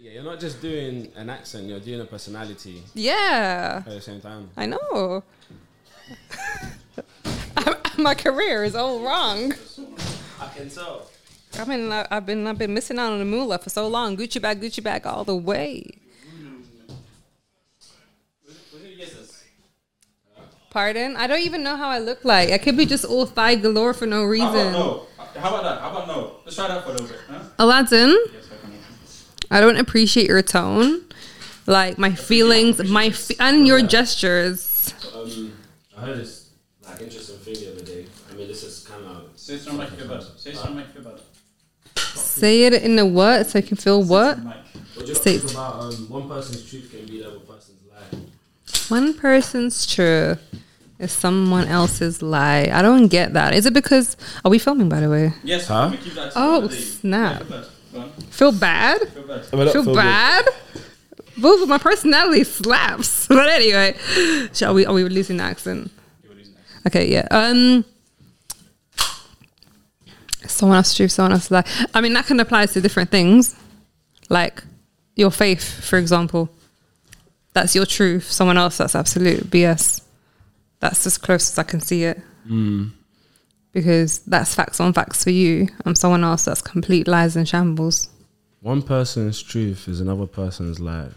Yeah, you're not just doing an accent; you're doing a personality Yeah, at the same time. I know. My career is all wrong. I can tell. I mean, I- I've been I've been missing out on the moolah for so long. Gucci bag, Gucci bag, all the way. Pardon? I don't even know how I look like. I could be just all thigh galore for no How about reason. no? How about that? How about no? Let's try that for a little bit. Huh? Aladdin, Yes, I don't appreciate your tone, like my feelings, my fe- and your gestures. Um, I heard this like interesting thing the other day. I mean, this is kind of Say something make you feel better. Say something make you feel better. Say it in the what so I can feel what. What do you Say think it. about um, one person's truth can be the other person's lie? One person's truth is someone else's lie. I don't get that. Is it because are we filming by the way? Yes. Huh? we keep that Oh, snap. Feel better. Go on. Feel bad? Feel better. Feel bad? Boo, my personality slaps. But anyway, shall we? Are we releasing the accent? Losing that. Okay, yeah. Um, someone else truth, someone else lie. I mean, that can apply to different things, like your faith, for example. That's your truth. Someone else, that's absolute BS. That's as close as I can see it. Because that's facts on facts for you, and someone else that's complete lies and shambles. One person's truth is another person's lie.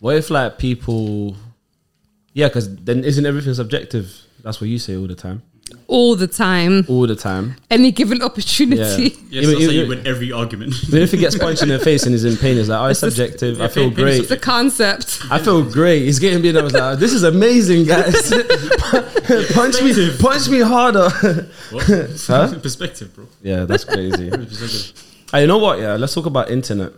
What if like people? Yeah, because then isn't everything subjective? That's what you say all the time. All the time, All the time. any given opportunity. Yes, Even- that's how you win every argument. Even if he gets punched in the face and he's in pain, it's like, oh, it's It's just- subjective. I feel pain- pain is great. The concept. I feel great. He's getting beat up. I was like, this is amazing, guys. punch me, punch me harder. What? Huh? Perspective, bro. Yeah, that's crazy. Perspective. hey, you know what? Yeah, let's talk about internet.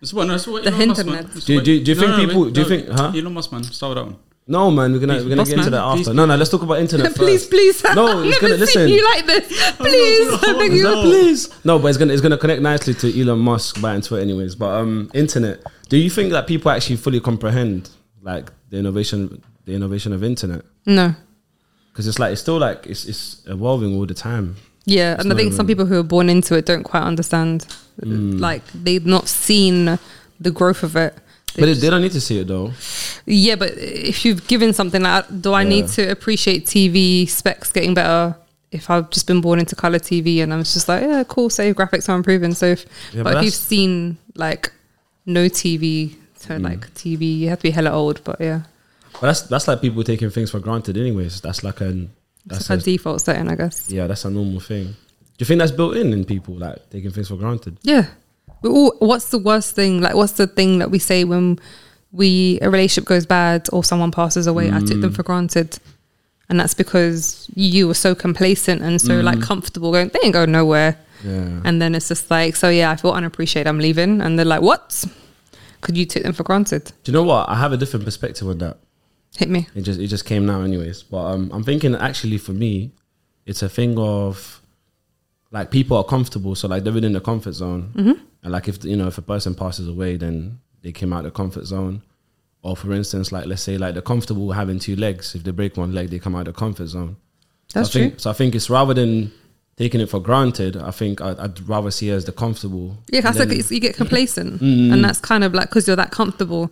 That's what, no, that's what The internet. Do- do- do you No, think no, no, people- wait, do you no, think- huh? Elon Musk, man. Start with that one. No, man, we're gonna we're gonna boss get into man, that after. please. No, no, let's talk about internet please, first. please. No, I've it's never gonna- seen listen. you like this. Please, I beg you. No, please. No, but it's gonna it's gonna connect nicely to Elon Musk buying Twitter, anyways. But um, internet. Do you think that people actually fully comprehend like the innovation, the innovation of internet? No. Because it's like it's still like it's it's evolving all the time. Yeah, and I not think some people who are born into it don't quite understand. Mm. Like they've not seen the growth of it. But they, just- they don't need to see it though. yeah, but if you've given something like, do I Yeah. need to appreciate TV specs getting better? If I've just been born into color TV and I'm just like, yeah, cool, say graphics are improving. So, if, Yeah, but, but if you've seen like no TV to Mm. like TV, you have to be hella old. But yeah, But that's that's like people taking things for granted, anyways. That's like an that's that's like a a, default setting, I guess. yeah, that's a normal thing. Do you think that's built in in people like taking things for granted? Yeah. All, what's the worst thing? Like, what's the thing that we say when we a relationship goes bad or someone passes away? I took them for granted, and that's because you were so complacent and so like comfortable, going they ain't going nowhere. Yeah. And then it's just like, so yeah, I feel unappreciated. I'm leaving, and they're like, what? Could you take them for granted? Do you know what? I have a different perspective on that. Hit me. It just it just came now, anyways. But um, I'm thinking actually for me, it's a thing of like people are comfortable, so like they're within the comfort zone, mm-hmm. and like if you know if a person passes away, then they came out of the comfort zone. Or for instance, like let's say like they're comfortable having two legs. If they break one leg, they come out of the comfort zone. That's so I think, true. So I think it's rather than taking it for granted. I think I'd, I'd rather see it as the comfortable. Yeah, that's And like you get complacent, mm. and that's kind of like because you're that comfortable,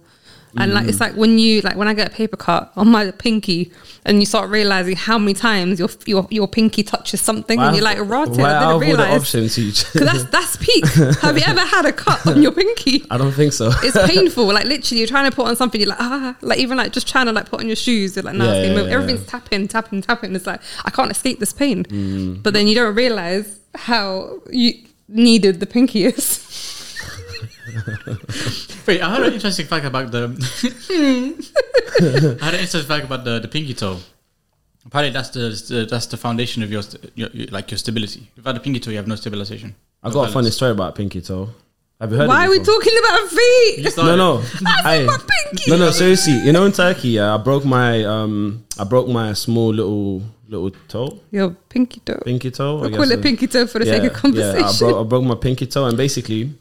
and like it's mm. like when you like when I get a paper cut on my pinky, and you start realizing how many times your your your pinky touches something, and you're like, "Rotted, why I didn't realize." Because that's that's peak. Have you ever had a cut on your pinky? I don't think so. It's painful. Like literally, you're trying to put on something. You're like ah, like even like just trying to like put on your shoes. You're like no, Yeah, gonna yeah, move. yeah. everything's tapping, tapping, tapping. It's like I can't escape this pain. Mm. But then you don't realize how you needed the pinky is. Wait, I heard an interesting fact about the. I had an interesting fact about the, the pinky toe. Apparently, that's the, the that's the foundation of your, st- your, your like your stability. Without the pinky toe, you have no stabilization. I No got a funny story about Pinky Toe. Have you heard? Why it are we talking about feet? You No, started- no. Aye. my pinky. No, no. Seriously, you know in Turkey, yeah, I broke my um, I broke my small little little toe, Your pinky toe. pinky toe. I We'll call uh, it pinky toe for the sake of Yeah, conversation. I broke, I broke my pinky toe, and basically,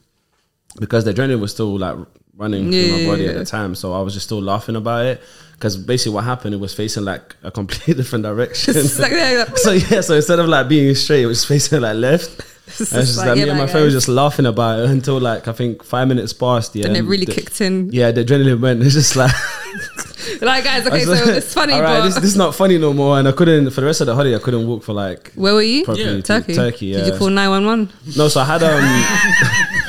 because the adrenaline was still like running through my body yeah, at the time, so I was just still laughing about it. Because basically, what happened, it was facing like a completely different direction. Like, yeah, yeah. so yeah, so instead of like being straight, it was facing like left. It's just like, like, me and my friend was just laughing about it until like I think five minutes passed. Yeah, and it really the, kicked in. Yeah, the adrenaline went. It's just like, Like guys, okay, so it's funny, All right, but this, this is not funny no more. And I couldn't for the rest of the holiday. I couldn't walk for like where were you? Yeah. Turkey. Turkey. Yeah. Did you call nine one one? No, so I had um.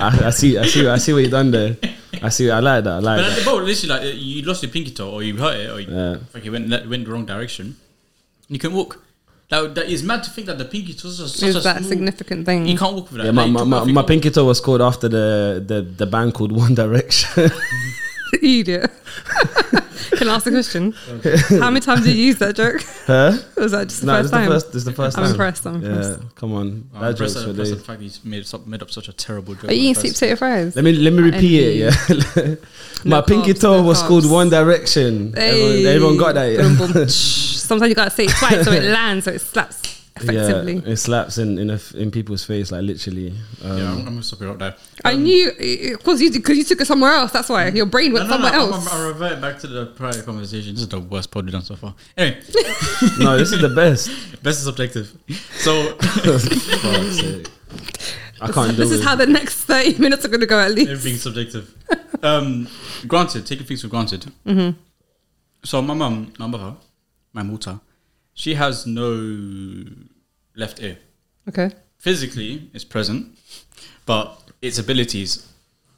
I, I see, I see, I see what you done there. I see, I like that. I like But at that. the boat, literally, like you lost your pinky toe, or you hurt it, or you, Yeah. like you went went the wrong direction. You can walk. That, that is mad to think that the pinky toe is such Is a that small, significant thing? You can't walk with that. Yeah, my, Like, you my, my, my pinky toe was called after the, the, the band called One Direction. Idiot. Can I ask a question? How many times did you use that joke? huh? Was that just the No, first this time? first. This is the first I'm time. impressed, I'm yeah, impressed. come on, I'm that impressed joke's at for the, days. fact he's made, up- made up such a terrible joke. Are you eating first. sweet potato fries? Let me let me repeat it. Yeah, my No pinky carbs, toe no was carbs. called One Direction. Everyone, Hey. everyone got that. Boom, Yeah? boom. Shh. Sometimes you gotta say it twice so it lands, so it slaps effectively. Yeah, it slaps in in, a f in people's face like literally. Um, Yeah, I'm, I'm gonna stop you right there. I knew, of course, you because you took it somewhere else. That's why your brain went no, no, somewhere I'm, else. I'm, I'm revert back to the prior conversation. This is the worst pod we've done so far. Anyway, no, this is the best. best is subjective. So I can't do this is how the next thirty minutes are gonna go. At least. everything's subjective. Um, granted, taking things for granted. Mm-hmm. So my mum, my mother, my muta, she has no left ear. Okay, Physically, it's present, but its abilities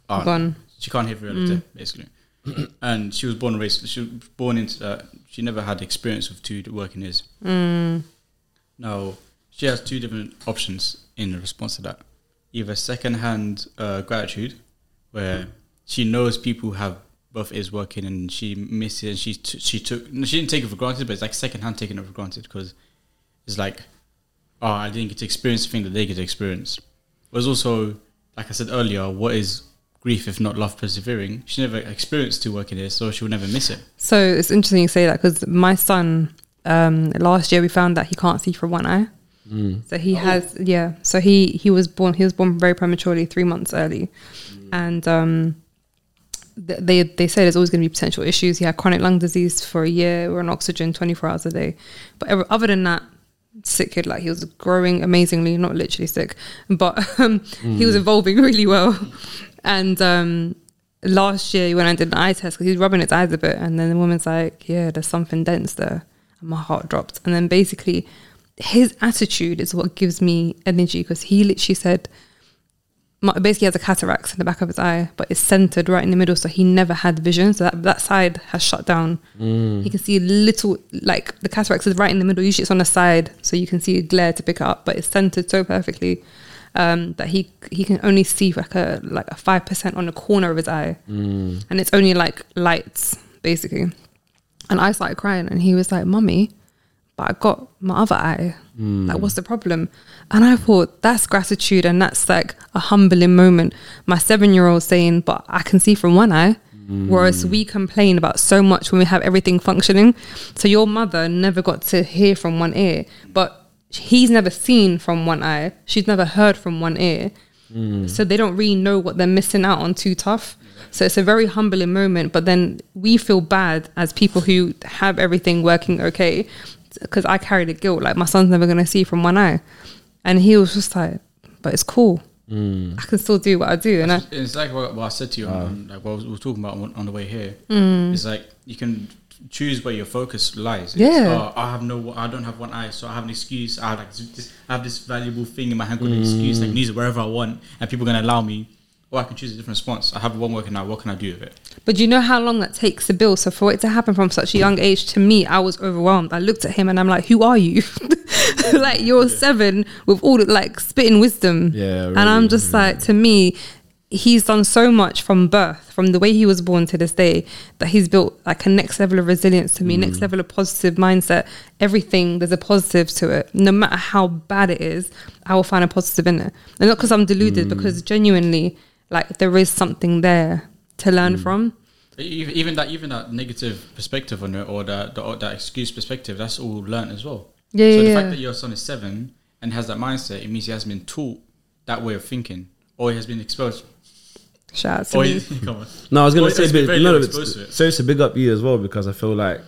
are Gone. She can't hear left ear, mm. basically. and she was born and raised. She was born into that. She never had experience with two working ears. Mm. Now she has two different options in response to that. Either second-hand uh, gratitude, where she knows people have both ears working and she misses it. And she t- she took she didn't take it for granted, but it's like second-hand taking it for granted because it's like, oh, I didn't get to experience the thing that they get to experience. There's also, like I said earlier, what is grief if not love persevering? She never experienced two working ears, so she will never miss it. so it's interesting you say that because my son, um, last year we found that he can't see from one eye. So he has, yeah. So he he was born. He was born very prematurely, three months early, and um, th- they they say there's always going to be potential issues. He had chronic lung disease for a year. We're on oxygen 24 hours a day. But ever- other than that, sick kid. Like he was growing amazingly, not literally sick, but um, he was evolving really well. And um, last year he went and did an eye test because he was rubbing his eyes a bit, and then the woman's like, "Yeah, there's something dense there," and my heart dropped. And then basically, his attitude is what gives me energy because he literally said basically has a cataract in the back of his eye, but it's centered right in the middle, so he never had vision. So that, that side has shut down. Mm. He can see a little, like the cataract is right in the middle. Usually it's on the side, so you can see a glare to pick it up, but it's centered so perfectly um, that he he can only see like a like a five percent on the corner of his eye, mm. and it's only like lights basically. And I started crying, and he was like, "Mummy." but I got my other eye. Like, mm. what's the problem? And I thought that's gratitude and that's like a humbling moment. My seven year old saying, but I can see from one eye. Whereas we complain about so much when we have everything functioning. So your mother never got to hear from one ear, but he's never seen from one eye. She's never heard from one ear. Mm. So they don't really know what they're missing out on too tough. So it's a very humbling moment. But then we feel bad as people who have everything working okay because I carry the guilt. Like my son's never going to see from one eye. And he was just like, but it's cool. Mm. I can still do what I do. And I, It's like what, what I said to you, on, um, like what we were talking about on, on the way here. Mm. It's like you can choose where your focus lies. It's, Yeah. "Oh, I have no, I don't have one eye, so I have an excuse. I have like this, I have this valuable thing in my hand called an excuse. I can use it mm. wherever I want, and people are gonna allow me. Or I can choose a different response. I have one working now. What can I do with it? But do you know how long that takes to build? So for it to happen from such a young age, to me, I was overwhelmed. I looked at him and I'm like, "Who are you? like you're seven with all the like spitting wisdom." Yeah, and I'm really, just like, to me, he's done so much from birth, from the way he was born to this day, that he's built like a next level of resilience to me, Mm. next level of positive mindset. Everything there's a positive to it. No matter how bad it is, I will find a positive in it, and not because I'm deluded, Mm. because genuinely, like there is something there to learn Mm. from. Even, even that, even that negative perspective on it, or that the, or that excuse perspective, that's all learned as well. Yeah, So yeah, the yeah. fact that your son is seven and has that mindset, it means he hasn't been taught that way of thinking, or he has been exposed. Shout out to me. he, come on. No, I was gonna Or say, he's been big, no, no, exposed to it. so it's to big up you as well because I feel like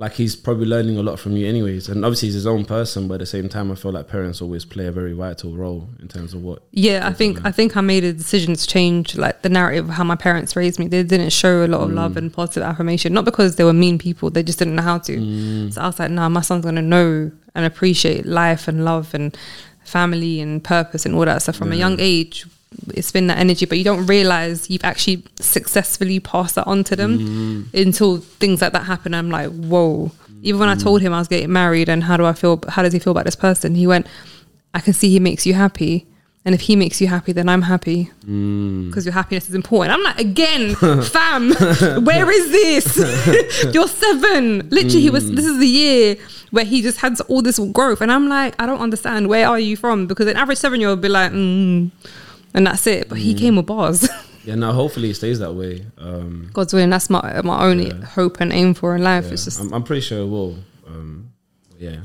like he's probably learning a lot from you anyways. And obviously he's his own person, but at the same time I feel like parents always play a very vital role in terms of what Yeah, I think I think I made a decision to change like the narrative of how my parents raised me. They didn't show a lot of love mm. and positive affirmation, not because they were mean people. They just didn't know how to. Mm. So I was like, nah, my son's gonna know and appreciate life and love and family and purpose and all that stuff from a young age. It's been that energy, but you don't realize you've actually successfully passed that on to them mm-hmm. until things like that happen. I'm like, whoa. Even when I mm-hmm. told him I was getting married and how do I feel, how does he feel about this person? He went, I can see he makes you happy. And if he makes you happy, then I'm happy mm. because your happiness is important. I'm like, again, fam, where is this? You're seven. Literally, he was. Mm. This is the year where he just had all this growth, and I'm like, I don't understand. Where are you from? Because an average seven year old would be like, mm, and that's it. But he came with bars. Yeah, now hopefully it stays that way. Um God's willing. That's my my only Yeah. hope and aim for in life. yeah, It's just I'm, I'm pretty sure it will. Um yeah.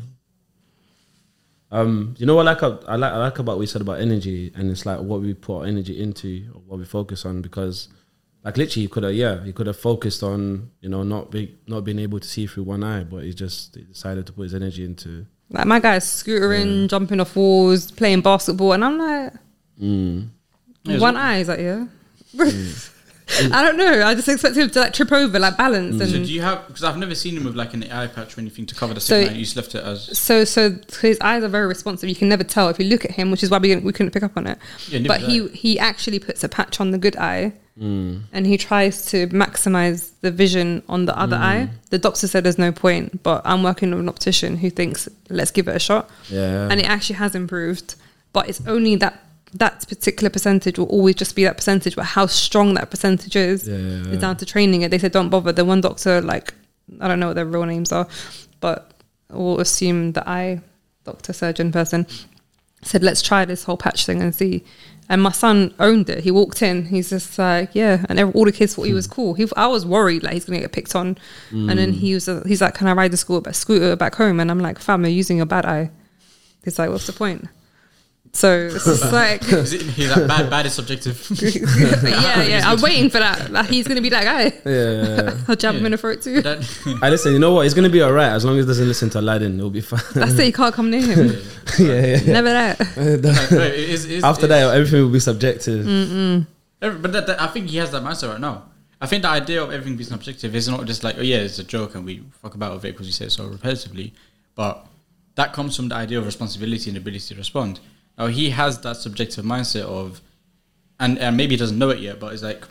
Um, you know what I like I like I like about what we said about energy and it's like what we put our energy into or what we focus on because like literally you could have yeah, he could have focused on, you know, not be not being able to see through one eye, but he just he decided to put his energy into like my guy's scootering, jumping off walls, playing basketball, and I'm like, mm, one eye is that yeah. I don't know. I just expect him to like trip over, like balance, So and do you have? Because I've never seen him with like an eye patch or anything to cover the So- eye. You just left it as so so his eyes are very responsive. You can never tell if you look at him, which is why we we couldn't pick up on it. Yeah, but he he actually puts a patch on the good eye, mm, and he tries to maximize the vision on the other eye. The doctor said there's no point, but I'm working with an optician who thinks let's give it a shot, yeah. and it actually has improved. But it's only that that particular percentage will always just be that percentage, but how strong that percentage is yeah, yeah, is down to training it. They said don't bother. The one doctor, like I don't know what their real names are, but we'll assume the eye doctor surgeon person said let's try this whole patch thing and see. And my son owned it. He walked in. He's just like, yeah. And all the kids thought he was cool. He, I was worried like he's gonna get picked on. And then he was, uh, he's like, can I ride the school scooter back home? And I'm like, fam, you're using your bad eye. He's like, what's the point? So it's just like, is it, he's like bad. Bad is subjective. yeah, yeah. I'm waiting for that. Like, he's gonna be that guy. yeah, yeah, yeah. I'll jab him in the throat too. I listen, you know what? He's gonna be alright as long as he doesn't listen to Aladdin, it'll be fine. That's it. You can't come near him. yeah, yeah. Never that. like, no, it is- it is- After it- that, everything will be subjective. Every- But that, that, I think he has that mindset right now. I think the idea of everything being subjective is not just like, oh yeah, it's a joke and we fuck about with it because you say it so repetitively. But that comes from the idea of responsibility and ability to respond. Now he has that subjective mindset of, and, and maybe he doesn't know it yet, but it's like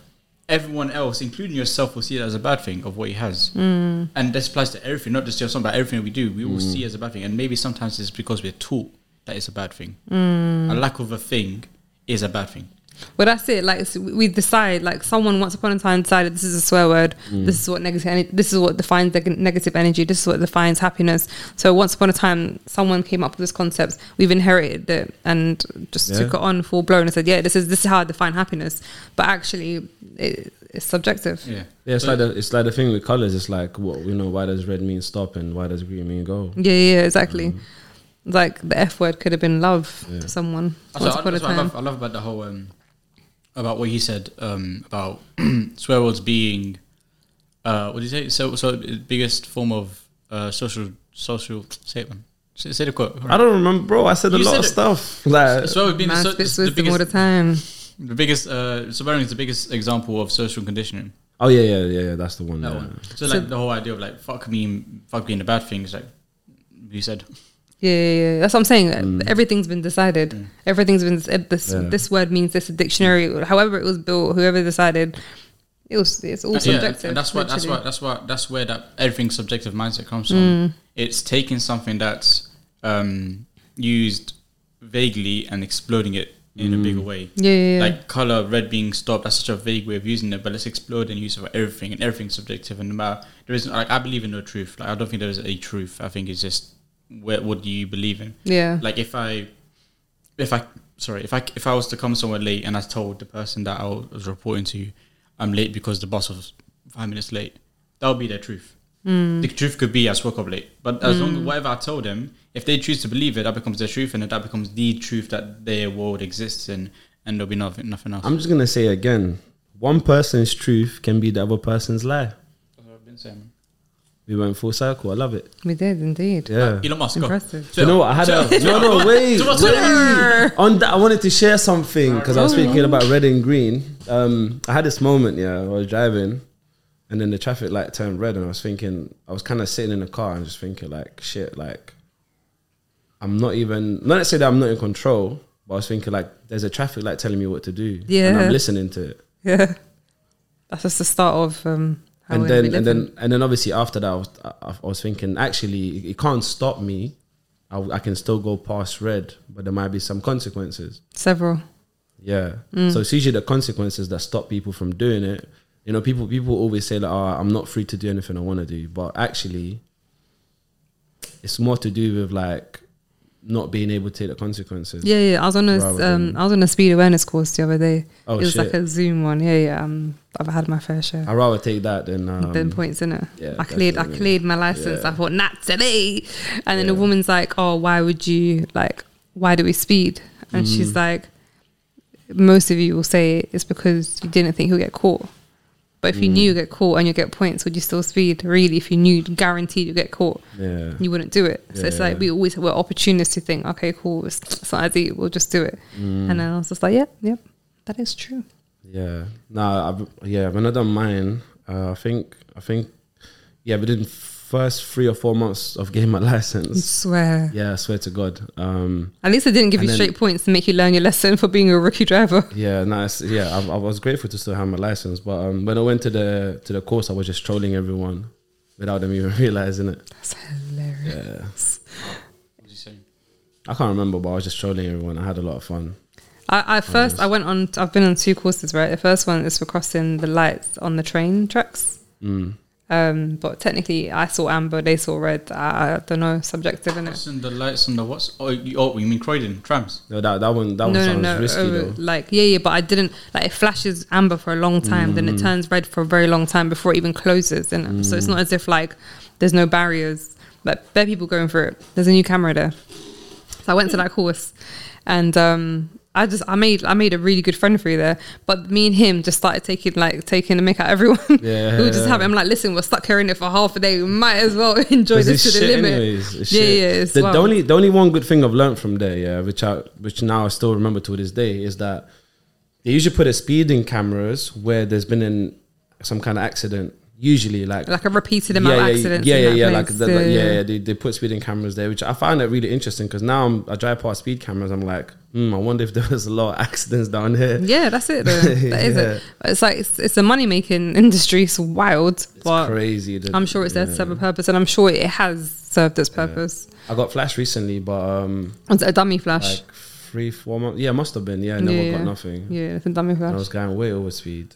everyone else, including yourself, will see it as a bad thing of what he has. Mm. And this applies to everything, not just to yourself, but everything we do. We all see it as a bad thing, and maybe sometimes it's because we're taught that it's a bad thing. Mm. A lack of a thing is a bad thing. Well, that's it. Like so we decide. Like someone once upon a time decided this is a swear word. This is what negative. This is what defines neg- negative energy. This is what defines happiness. So once upon a time, someone came up with this concept. We've inherited it and just Yeah. took it on full blown and said, "Yeah, this is this is how I define happiness." But actually, it, it's subjective. Yeah. Yeah, it's So- like the it's like the thing with colors. It's like what you know. Why does red mean stop and why does green mean go? Yeah, yeah, yeah, exactly. Like the F word could have been love Yeah. to someone That's once what, upon a that's what I, time. love, I love about the whole um, about what he said um, about swear words being uh, what do you say? So so the biggest form of uh, social social say it man. Say, say the quote. I don't remember, bro. I said a lot said of it. stuff. Like, Swear word being so, spits the biggest, all the time. the biggest uh, swearing is the biggest example of social conditioning. oh yeah, yeah, yeah, yeah. That's the one. That yeah. one. So, So- like the whole idea of like fuck me, fuck being a bad thing is like you said. Yeah, yeah, yeah. That's what I'm saying. Everything's been decided. Mm. Everything's been said. This Yeah. this word means this. A dictionary, however it was built, whoever decided, it was. It's all Yeah, subjective. and that's what that's what that's what that's where that everything subjective mindset comes from. Mm. It's taking something that's um, used vaguely and exploding it in a bigger way. Yeah, yeah, yeah. Like color red being stopped, that's such a vague way of using it, but let's explode and use it for everything and everything's subjective and no matter there isn't like I believe in no truth. Like I don't think there is a truth. I think it's just where what do you believe in? yeah. Like if I if I sorry, if I if I was to come somewhere late and I told the person that I was reporting to I'm late because the bus was five minutes late, that would be their truth. Hmm. The truth could be I woke up late, but as long as whatever I told them, if they choose to believe it, that becomes their truth, and that becomes the truth that their world exists in, and there'll be nothing, nothing else. I'm just gonna say again. One person's truth can be the other person's lie. That's what I've been saying. You we went full circle. I love it. We did indeed. Yeah. Elon Musk. go. Impressive. Do you know what? I had a no, no, wait, wait. On that, I wanted to share something because I was thinking about red and green. Um, I had this moment, yeah. I was driving, and then the traffic light turned red, and I was thinking, I was kind of sitting in the car and just thinking, like, shit, like, I'm not even. Not to say that I'm not in control, but I was thinking, like, there's a traffic light telling me what to do, Yeah. and Yeah. I'm listening to it. Yeah. That's just the start of um how and then and then and then obviously after that I was, I, I was thinking actually it, it can't stop me I, I can still go past red but there might be some consequences several. yeah Mm. so it's usually the consequences that stop people from doing it you know people people always say that oh, i'm not free to do anything i want to do but actually it's more to do with like not being able to take the consequences Yeah, yeah. I was on a um, than- I was on a speed awareness course the other day. Oh, it was like a Zoom one. Yeah, yeah. Um, I've had my fair share. i'd rather take that than um, then points in it. yeah, I cleared. I cleared my license. Yeah. I thought not today. And then the woman's like, "Oh, why would you like? Why do we speed?" And Mm. she's like, "Most of you will say it's because you didn't think you'll get caught. But if you Mm. knew you get caught and you get points, would you still speed? Really, if you knew guaranteed you get caught, yeah you wouldn't do it. So it's like we always we're opportunists to think, okay, cool, it's, it's not we'll just do it. Mm. And then I was just like, yep, yeah, that is true. Yeah, no, I've, yeah, when I done mine, uh, I think, I think, yeah, within first three or four months of getting my license. I license, swear. yeah, I swear to God, um, At least they didn't give you then- straight points to make you learn your lesson for being a rookie driver. yeah, nice, yeah, I, I was grateful to still have my license, but um, when I went to the to the course, I was just trolling everyone without them even realizing it. That's hilarious. Yeah, What was he saying? I can't remember, but I was just trolling everyone. I had a lot of fun. I, I first I went on. I've been on two courses, right? The first one is for crossing the lights on the train tracks. Mm. Um, but technically, I saw amber, they saw red. I, I don't know, subjective in it. What's the lights and the what's? Oh, you, oh, you mean Croydon trams? No, that that one that one no, no, sounds no. risky uh, though. Like, yeah, yeah, but I didn't like it flashes amber for a long time, then Mm. it turns red for a very long time before it even closes. And so it's Mm. not as if like there's no barriers. Like there are people going through it. There's a new camera there. So I went to that course and um I just I made I made a really good friend through there. But me and him just started taking like taking the mick out everyone. Yeah. we just have I'm like, listen, we're stuck here in it for half a day. We might as well enjoy this to the limit. anyways, it's Yeah, yeah, it's the, the only the only one good thing I've learned from there, yeah, which I which now I still remember to this day, is that they usually put a speeding cameras where there's been an some kind of accident. Usually, like Like a repeated amount yeah, of yeah, accidents. yeah, in yeah, yeah. Like, the, like, yeah, yeah, they, they put speeding cameras there, which I find that really interesting because now I'm, I drive past speed cameras. I'm like, hmm, I wonder if there was a lot of accidents down here. Yeah, that's it. Though. That is Yeah. it. It's like it's, it's a money making industry. It's wild, It's but crazy. the- I'm sure it's there to serve a purpose, and I'm sure it has served its purpose. I got flash recently, but um, Was it a dummy flash? like three, four months. Yeah, must have been. Yeah, I never Yeah, got nothing. yeah, it's a dummy And I was going way over speed.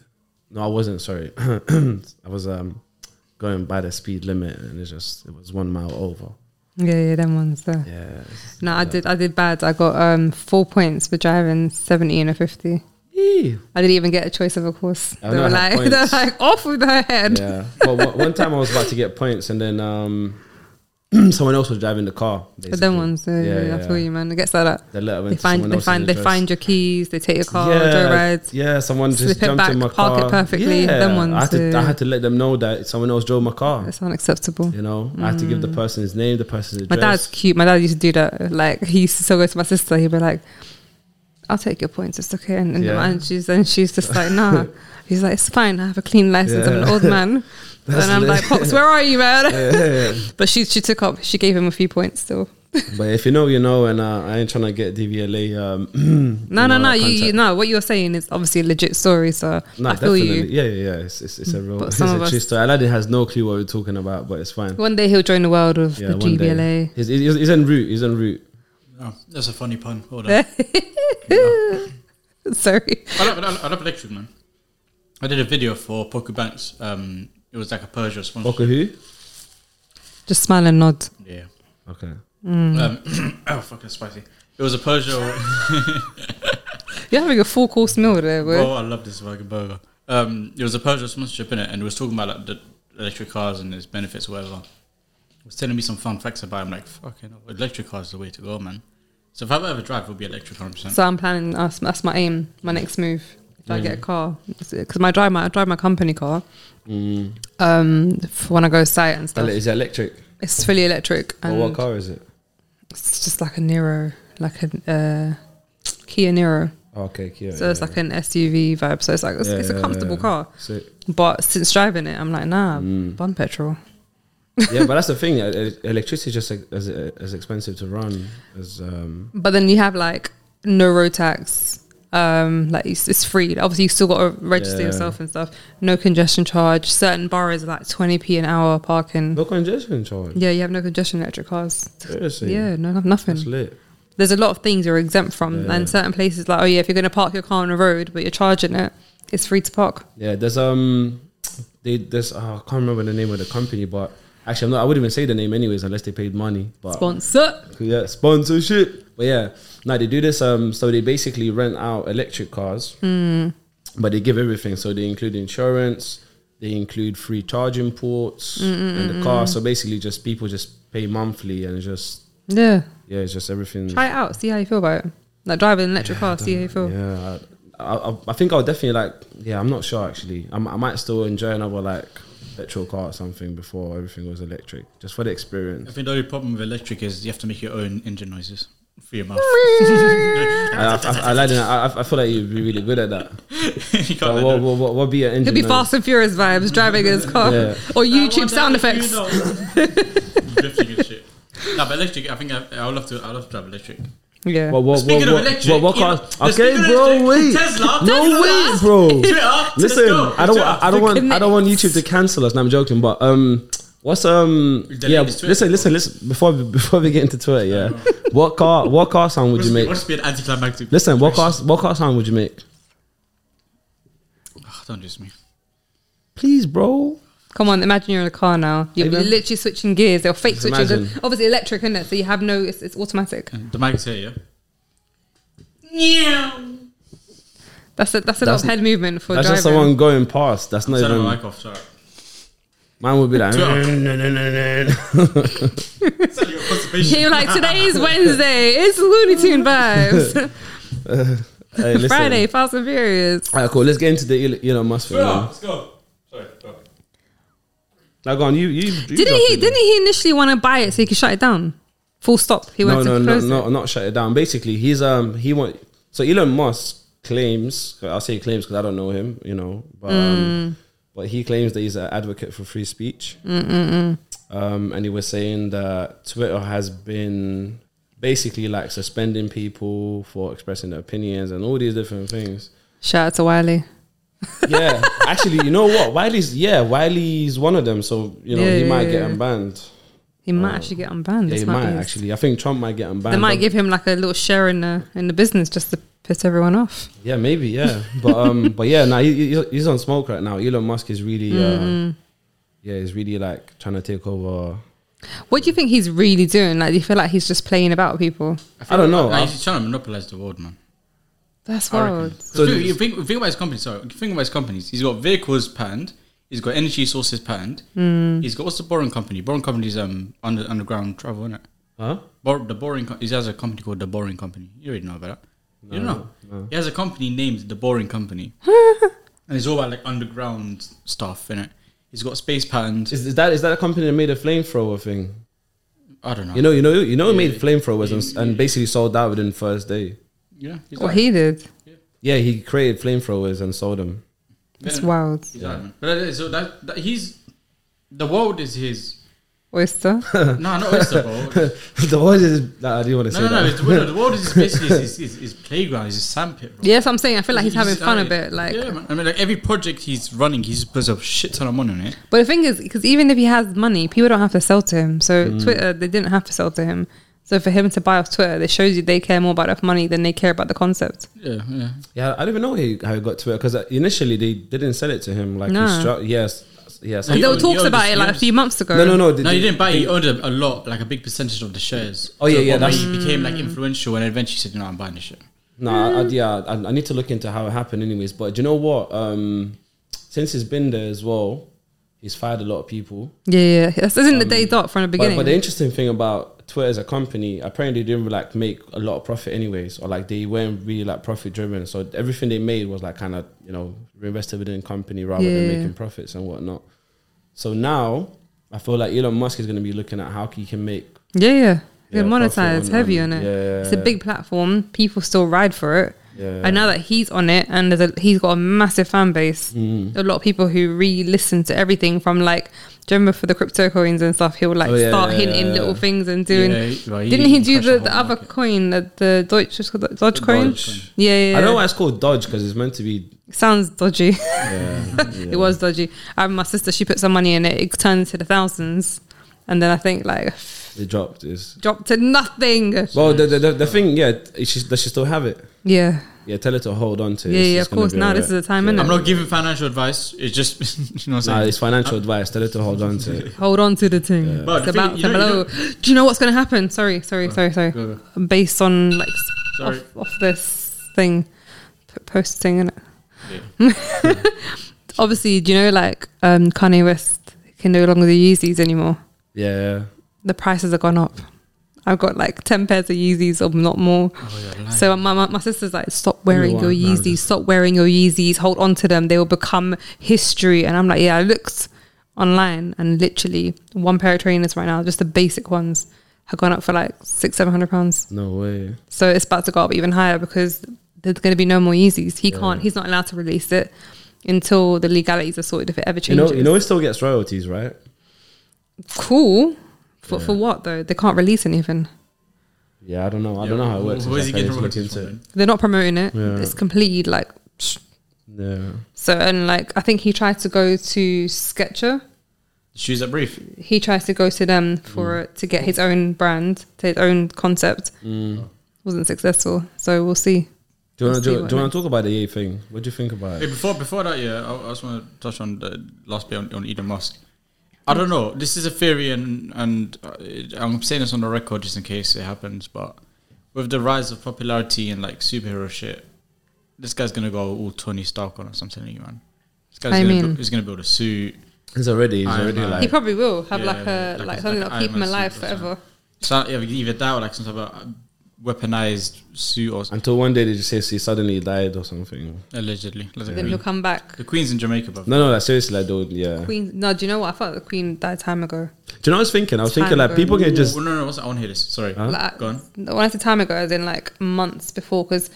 No, I wasn't. Sorry, I was um going by the speed limit, and it just it was one mile over. Yeah, yeah, them ones there. Yeah. No, I did. I did bad. I got um four points for driving seventy and a fifty. I didn't even get a choice of a course. I They were like, they're like off with her head. Yeah. Well, one- one time I was about to get points, and then um, someone else was driving the car. But them basically. ones, yeah, yeah, I feel you, man. It gets like that. The letter went They find, they find, they find your keys. They take your car, yeah, joyrides. Yeah, someone just Slip jumped back, in my park it perfectly. Yeah, Them ones, I had, to, I had to let them know that someone else drove my car. It's unacceptable. You know, I had to give the mm. person his name, the person's My address. dad's cute. My dad used to do that. Like he used to still go to my sister. He'd be like, "I'll take your points. It's okay." And, and, Yeah. and she's and she's just like, "Nah." He's like, "It's fine. I have a clean license. I'm an old man." That's and I'm lit. like, "Pops, where are you, man?" Yeah. But she she took up. She gave him a few points still. but if you know, you know, and uh, I ain't trying to get DVLA. Um, No, no, no. You, you no. What you're saying is obviously a legit story. So No, I feel definitely. you. Yeah, yeah, yeah. It's, it's, it's a real, But it's a of true story. Aladdin has no clue what we're talking about, but it's fine. One day he'll join the world of Yeah, the one day. DVLA. He's, he's, he's en route. He's en route. Oh, that's a funny pun. Hold on. Sorry. I love, I love, I love electric man. I did a video for Poku Banks. Um, it was like a Peugeot sponsor. Boca who? Just smile and nod. Yeah. Okay. Mm. Um, oh fucking spicy. It was a Peugeot. You're having a full course meal there, bro. oh, I love this fucking burger. Um, it was a Peugeot sponsorship in it, and it was talking about like the electric cars and its benefits, or whatever. It was telling me some fun facts about. it. I'm like, fucking, hell, electric cars is the way to go, man. So if I ever drive, it'll be electric, hundred percent. So I'm planning. That's, that's my aim. My next move. I get a car? Because my drive my I drive my company car. Mm. Um, for when I go site and stuff. Is it electric? It's fully electric, Or and what car is it? it's just like a Niro, like a uh, Kia Niro. Oh, okay, Kia. So it's like an SUV vibe. So it's like it's, Yeah, it's a yeah, comfortable yeah. car. Sick. But since driving it, I'm like, nah, Mm. bun petrol. yeah, but that's the thing. e- Electricity is just like, as as expensive to run as um. But then you have like no road tax. Um, like it's, it's free. Obviously, you still got to register Yeah. yourself and stuff. No congestion charge. Certain boroughs are like 20p an hour parking. No congestion charge. Yeah, you have no congestion electric cars. Seriously. Yeah, no, no- nothing. That's lit. There's a lot of things you're exempt from, Yeah. and certain places like, oh yeah, if you're going to park your car on the road but you're charging it, it's free to park. Yeah, there's um, they there's oh, I can't remember the name of the company, but actually I'm not. I wouldn't even say the name anyways unless they paid money. But Sponsor. yeah, sponsorship. But yeah, no, they do this. Um, so they basically rent out electric cars, but they give everything. So they include insurance, they include free charging ports in the car. So basically, just people just pay monthly and just Yeah, yeah, it's just everything. try it out. See how you feel about it. Like driving an electric car. See how you feel. Yeah, I, I, I think I'll definitely like. Yeah, I'm not sure actually. I'm, I might still enjoy another like petrol car or something before everything was electric, just for the experience. I think the only problem with electric is you have to make your own engine noises for your mouth. I, I, I, like that. I, I- I feel like you'd be really good at that. you can't So what, what, what, what be an engine? Could be noise? Fast and Furious vibes driving his car Yeah. or YouTube I sound effects. you know- Drifting and shit. No, but electric. I think I, I would love to. I would love to drive electric. Yeah. What, what, Speaking what, of what, electric, what, what car? the Okay, bro, electric, wait. Tesla, no, Tesla. wait, bro. Twitter, Listen. I don't, Twitter. I don't want, I don't want YouTube to cancel us. No, I'm joking, but um, what's um, The yeah, listen, listen, listen. Before before we get into Twitter, yeah, what car, what car sound would you make? Must be an anticlimactic. Listen, what car, what car sound would you make? Oh, don't just me. Please, bro. Come on, imagine you're in a car now. You're Hey, literally switching gears. They're fake Just switches. imagine. Obviously electric, isn't it? So you have no. It's, it's automatic. The mic is here, yeah. Yeah. That's a that's a That's- lot of head movement for That's driving. just someone going past. That's not Turn even. my mic off. Sorry. Mine would be like. Twitter. "No, no, no, no." You're like today's Wednesday. It's Looney Tune vibes. Hey, listen. Friday, Fast and Furious. All right, cool. Let's get into the Elon- Elon Musk thing. man. Let's go. Sorry. Go. Now, go on. You, you. you Didn't drop he? it. Didn't he initially want to buy it so he could shut it down? Full stop. He no, went no, to no, close no, not shut it down. Basically, he's um he want so Elon Musk claims I'll say claims because I don't know him, you know, but um, but he claims that he's an advocate for free speech. Um, and he was saying that Twitter has been basically like suspending people for expressing their opinions and all these different things. Shout out to Wiley. Yeah, actually, you know what? Wiley's yeah, Wiley's one of them. So you know Yeah, he yeah, might yeah. get unbanned. He might actually get unbanned. Yeah, he might might actually. I think Trump might get unbanned. They might give him like a little share in the in the business just to piss everyone off. Yeah, maybe. Yeah, but um, but yeah, now he, he- he's on smoke right now. Elon Musk is really, uh, yeah, he's really like trying to take over. What do you think he's really doing? Like, do you feel like he's just playing about with people? I don't know. Like, I- he's trying to monopolize the world, man. That's I reckon. wild. 'Cause So think, you think, think about his company. Sorry, think about his companies. He's got vehicles patent. He's got energy sources patent. Hmm. He's got what's the boring company? Boring company is um under, underground travel, isn't it? Huh? Bor- the boring. Co- he has a company called the Boring Company. You already know about that. You don't know. no. He has a company named the Boring Company, and it's all about like underground stuff in it. He's got space patents. Is, is that is that a company that made a flamethrower thing? I don't know. You know, you know, you know, he Yeah. made flamethrowers and, and basically sold out within the first day. yeah. He's What like- he did. Yeah, he created flamethrowers and sold them. That's Yeah. wild. He's alright. But so that, that he's the world is his. Oyster. no, not oyster bowl. the what is? Nah, I didn't want to say No, no, no. that. It's, the, world- the world is basically his, his, his playground, his sandpit. Bro. yes, I'm saying I feel like he's having fun a bit. Like, yeah, man. I mean, like every project he's running, he's puts a shit ton of money on it. but the thing is, because even if he has money, people don't have to sell to him. So Mm. Twitter, they didn't have to sell to him. So for him to buy off Twitter, it shows you they care more about their money than they care about the concept. Yeah, yeah. Yeah, I don't even know how he, how he got to it because initially they didn't sell it to him. Like, No. he stru- yes, yes. No, And there were owned- talks he about this- it like a he few months ago. no, no, no. they- No, you didn't buy. it. they- He owned a, a lot, like a big percentage of the shares. Oh, yeah, So yeah, when that's- he became like influential, and eventually he said, "No, I'm buying this shit." No, I, I, yeah, I, I need to look into how it happened, anyways. But do you know what? Um, since he's been there as well, he's fired a lot of people. Yeah, yeah. That's isn't the day dot from the But, beginning. but the interesting thing about Twitter as a company apparently they didn't like make a lot of profit anyways, or like they weren't really like profit driven. So everything they made was like kind of you know reinvested within the company rather than making profits and whatnot. So now I feel like Elon Musk is going to be looking at how he can make Yeah, yeah. Yeah, monetize on- heavy on- on it. yeah. It's a big platform. People still ride for it. yeah. And now that he's on it and there's a, he's got a massive fan base, Mm. a lot of people who re-listen to everything from like, do you remember for the crypto coins and stuff? He'll like Oh, yeah, start yeah, hinting yeah, little things and doing. Well, he- Didn't he he do the, the the other market. coin, the, the Deutsche, the Dodge coin? Dogecoin. Yeah, yeah. I know why it's called Dodge because it's meant to be. Sounds dodgy. Yeah, it was dodgy. I have my sister, she put some money in it, it turned into the thousands. And then I think like It dropped. Is dropped to nothing. well, the, the, the, the thing, yeah, she, does she still have it? Yeah. Yeah, tell her to hold on to it. Yeah, yeah, of course. Now alright. this is the time, Yeah. innit? I'm not giving financial advice. It's just you know what I'm Nah, saying. it's financial advice. Tell her to hold on to it. Hold on to the thing. But It's the about you to know- you blow. Do you know what's going to happen? Sorry, sorry, sorry, sorry. Go, Based on like Sorry. off, off this thing, p- posting and Yeah. obviously, do you know like um, Kanye West can no longer do Yeezys anymore? Yeah, The prices have gone up. I've got like ten pairs of Yeezys, or not more. Oh, yeah, So my, my my sister's like, stop wearing your Everyone, no, Yeezys, stop wearing your Yeezys, hold on to them, they will become history. And I'm like, yeah, I looked online and literally one pair of trainers right now, just the basic ones, have gone up for like six, seven hundred pounds. no way. So it's about to go up even higher because there's going to be no more Yeezys. He can't, he's not allowed to release it until the legalities are sorted. If it ever You changes, know, you know, it still gets royalties, right? Cool. For, for what though? They can't release anything. Yeah, I don't know. I don't know how it works. Where's he Like, I getting need to look royalties into from? it. They're not promoting it. Yeah. It's completely like Yeah, So and like I think he tried to go to Sketcher. Shoes that brief. He tries to go to them mm. for to get his own brand, to his own concept. Mm. Wasn't successful. So we'll see. do you want We'll to do, do want to talk about the Ye thing? What do you think about Hey, it? before before that, yeah, I, I just want to touch on the last bit on, on Elon Musk. I don't know. This is a theory, and and uh, I'm saying this on the record just in case it happens. But with the rise of popularity and like superhero shit, this guy's gonna go all Tony Stark on us or something, man. This guy's I gonna mean- build, he's gonna build a suit. He's already, he's Iron already Man. like. he probably will have yeah, like a like like, a- something like that'll keep him alive suit or something. forever. So yeah, either that or like some type of weaponized suit or something, until one day they just say he suddenly died or something. allegedly. Like the, Then he'll come back. the Queen's in Jamaica, but No, no, like seriously, like dude, yeah. Queen. No, do you know what? I thought the Queen died time ago. Do you know what I was thinking? I was Time thinking like ago. people can just Oh, no, no, what's that? I want to hear this. Sorry, Like, go on. When I say time ago, as in like months before, because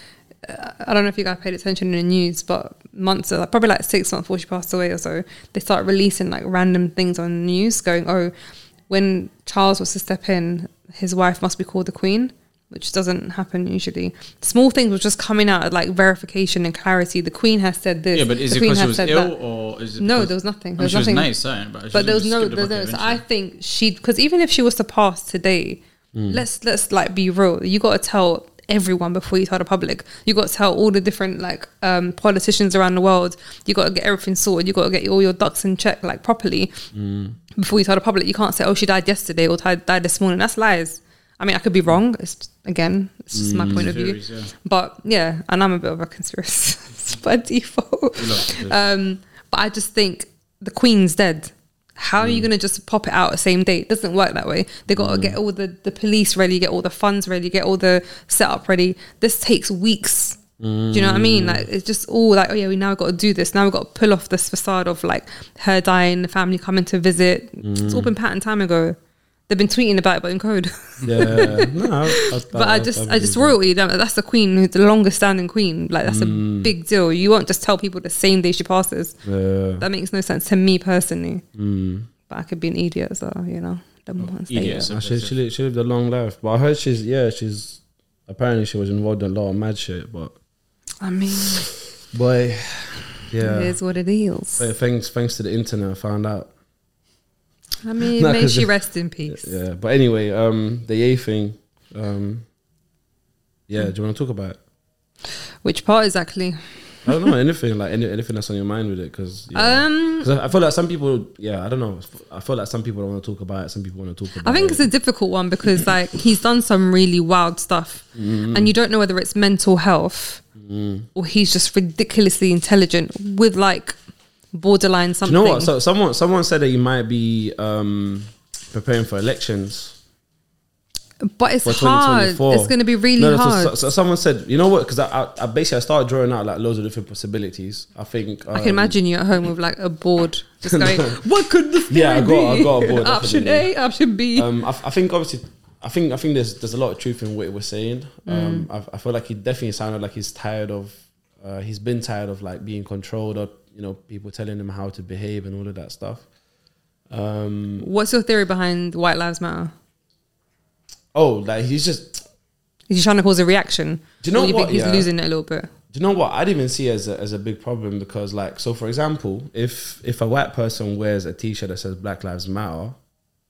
uh, I don't know if you guys paid attention in the news, but months, like, probably like six months before she passed away or so, they start releasing like random things on the news, going, "Oh, when Charles was to step in, his wife must be called the Queen." Which doesn't happen usually. Small things were just coming out as like verification and clarity. The Queen has said this. Yeah, but is the it Queen because she was ill that. or is it? No, there was nothing. I mean, There was she was nothing. nice, saying, but, but there was no skipped the there's no so i think she because even if she was to pass today let's let's like be real you got to tell everyone before you tell the public you got to tell all the different like um politicians around the world you got to get everything sorted you got to get all your ducks in check like properly before you tell the public you can't say oh she died yesterday or died, died this morning that's lies i mean i could be wrong it's again it's just my mm. point of view Theories, yeah. but yeah and i'm a bit of a conspiracist by default um, but I just think the Queen's dead. How are you going to just pop it out the same day? It doesn't work that way. They got to get all the, the police ready, get all the funds ready, get all the setup ready. This takes weeks. Do you know what I mean? Like it's just all like, oh yeah, we now got to do this. Now we've got to pull off this facade of like her dying, the family coming to visit. It's all been patterned time ago. They've been tweeting about it, but in code. yeah. No, I, But I just, I just royalty. that- That's the queen, who's the longest standing queen. Like that's a big deal. You won't just tell people the same day she passes. Yeah. That makes no sense to me personally. Mm. But I could be an idiot, so you know, them ones. stay Idiots. there. Oh, she, she, lived, she lived a long life, but I heard she's yeah, she's apparently she was involved in a lot of mad shit. But I mean, boy, yeah. it is what it is. But thanks, thanks to the internet, I found out. I mean, No, may she rest in peace. Yeah, but anyway, um, the Ye thing, um, yeah. Do you want to talk about it? Which part exactly? I don't know anything like any, anything that's on your mind with it because Um, I I feel like some people, yeah, I don't know. I feel like some people don't want to talk about it. Some people want to talk about. I think it. it's a difficult one because like he's done some really wild stuff, Mm-hmm. and you don't know whether it's mental health or he's just ridiculously intelligent with like borderline Do something. you know what? So someone someone said that you might be um, preparing for elections. But it's hard. It's going to be really No, no, hard. So, so someone said, you know what? Because I, I, I basically I started drawing out like loads of different possibilities. I think I can um, imagine you at home with like a board, just going, "What could the Yeah, I got- I be? got a board, option definitely. A, option B." Um, I, I think obviously, I think I think there's there's a lot of truth in what he was saying. Um, Mm. I, I feel like he definitely sounded like he's tired of, uh, he's been tired of like being controlled or you know people telling them how to behave and all of that stuff. Um, What's your theory behind White Lives Matter? oh, like he's just he's he trying to cause a reaction? Do you know you what, he's yeah? losing it a little bit? Do you know what? I'd even see as a, as a big problem because, like, so for example, if if a white person wears a T-shirt that says Black Lives Matter,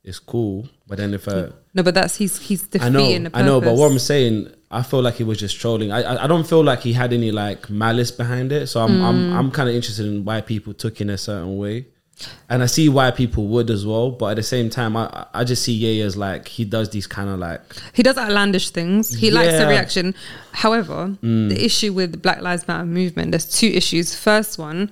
it's cool. But then if a No, but that's he's he's I know, defeating the purpose. I know, but what I'm saying, I feel like he was just trolling. I, I, I don't feel like he had any like malice behind it. So I'm, Mm. I'm, I'm kind of interested in why people took in a certain way, and I see why people would as well. But at the same time, I, I just see Ye as like he does these kind of like He does outlandish things. He likes the Mm. reaction. However, the issue with the Black Lives Matter movement, there's two issues. First one,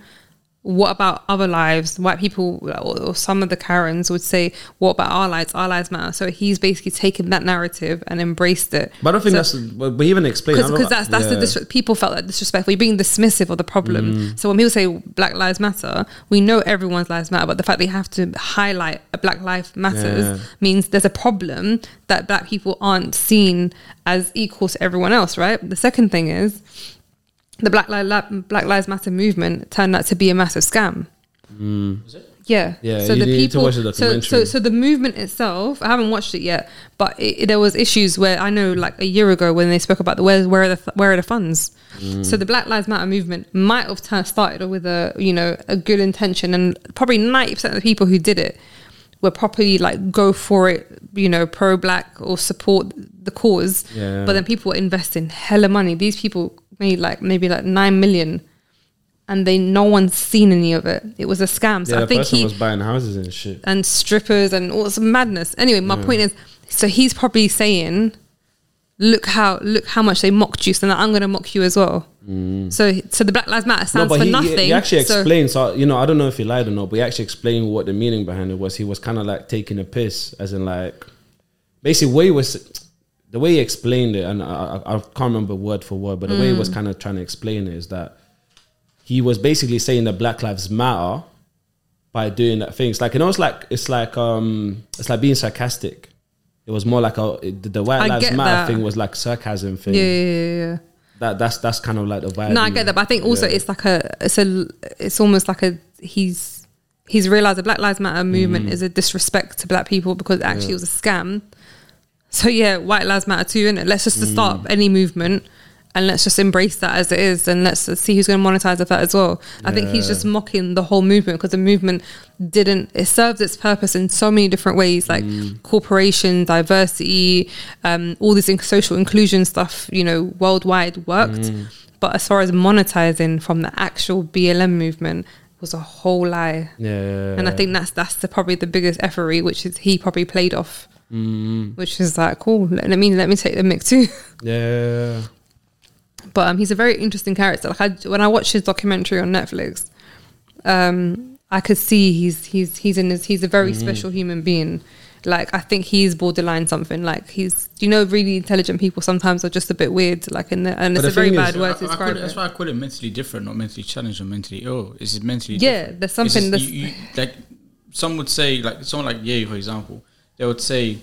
what about other lives? White people or, or some of the Karens would say, "What about our lives? Our lives matter." So he's basically taken that narrative and embraced it. But I don't think So- that's. But, but even explain because that's that's the yeah. dis- people felt that disrespectful. You're being dismissive of the problem. Mm. So when people say Black Lives Matter, we know everyone's lives matter, but the fact they have to highlight a Black Life Matters Yeah. means there's a problem that Black people aren't seen as equal to everyone else. Right. The second thing is the Black Lives Black Lives Matter movement turned out to be a massive scam. Was it? Yeah. Yeah, So you the need to people. watch the so, so so the movement itself. I haven't watched it yet, but it, there was issues where I know, like a year ago, when they spoke about the where where are the where are the funds. Mm. So the Black Lives Matter movement might have turned, started with a you know a good intention, and probably ninety percent of the people who did it were properly like go for it, you know, pro black or support the cause. Yeah. But then people were investing hella money. These people made like maybe like nine million. And they no one's seen any of it. It was a scam. So Yeah, I think he was buying houses and shit. and strippers and all some madness. Anyway, my point is, so he's probably saying, "Look how look how much they mocked you, so now I'm going to mock you as well." Mm. So, so the Black Lives Matter stands for he, nothing. he actually so, explained. So uh, you know, I don't know if he lied or not, but he actually explained what the meaning behind it was. He was kind of like taking a piss, as in like basically way he was the way he explained it, and I, I, can't remember word for word, but the way he Mm. was kind of trying to explain it is that he was basically saying that Black Lives Matter by doing that thing. It's like you know, it's like it's like um, it's like being sarcastic. It was more like a it, the, the White I Lives Matter that. thing was like sarcasm thing. yeah, yeah, yeah, yeah. That that's that's kind of like the vibe. No, I get that, but I think also yeah. it's like a it's a it's almost like a he's he's realized the Black Lives Matter movement Mm. is a disrespect to black people because it actually it was a scam. So yeah, White Lives Matter too, and let's just Mm. start any movement and let's just embrace that as it is, and let's see who's going to monetize of that as well. I think he's just mocking the whole movement because the movement didn't. It served its purpose in so many different ways, like Mm. corporation diversity, um, all this in- social inclusion stuff. You know, worldwide worked. Mm. But as far as monetizing from the actual BLM movement was a whole lie. Yeah, And I think that's that's the probably the biggest effery, which is he probably played off. Mm, Which is like cool. Let, let me let me take the mic too. yeah, But um, he's a very interesting character. Like I, when I watched his documentary on Netflix, um, I could see he's he's he's in his he's a very Mm-hmm. special human being. Like I think he's borderline something. Like he's you know really intelligent people sometimes are just a bit weird. Like in the and But it's a very thing bad is- word I- to describe it- that's why I call it mentally different, not mentally challenged or mentally ill. It's just mentally Yeah, different. there's something just that's- you, you, like some would say, like someone like Ye, for example, they would say,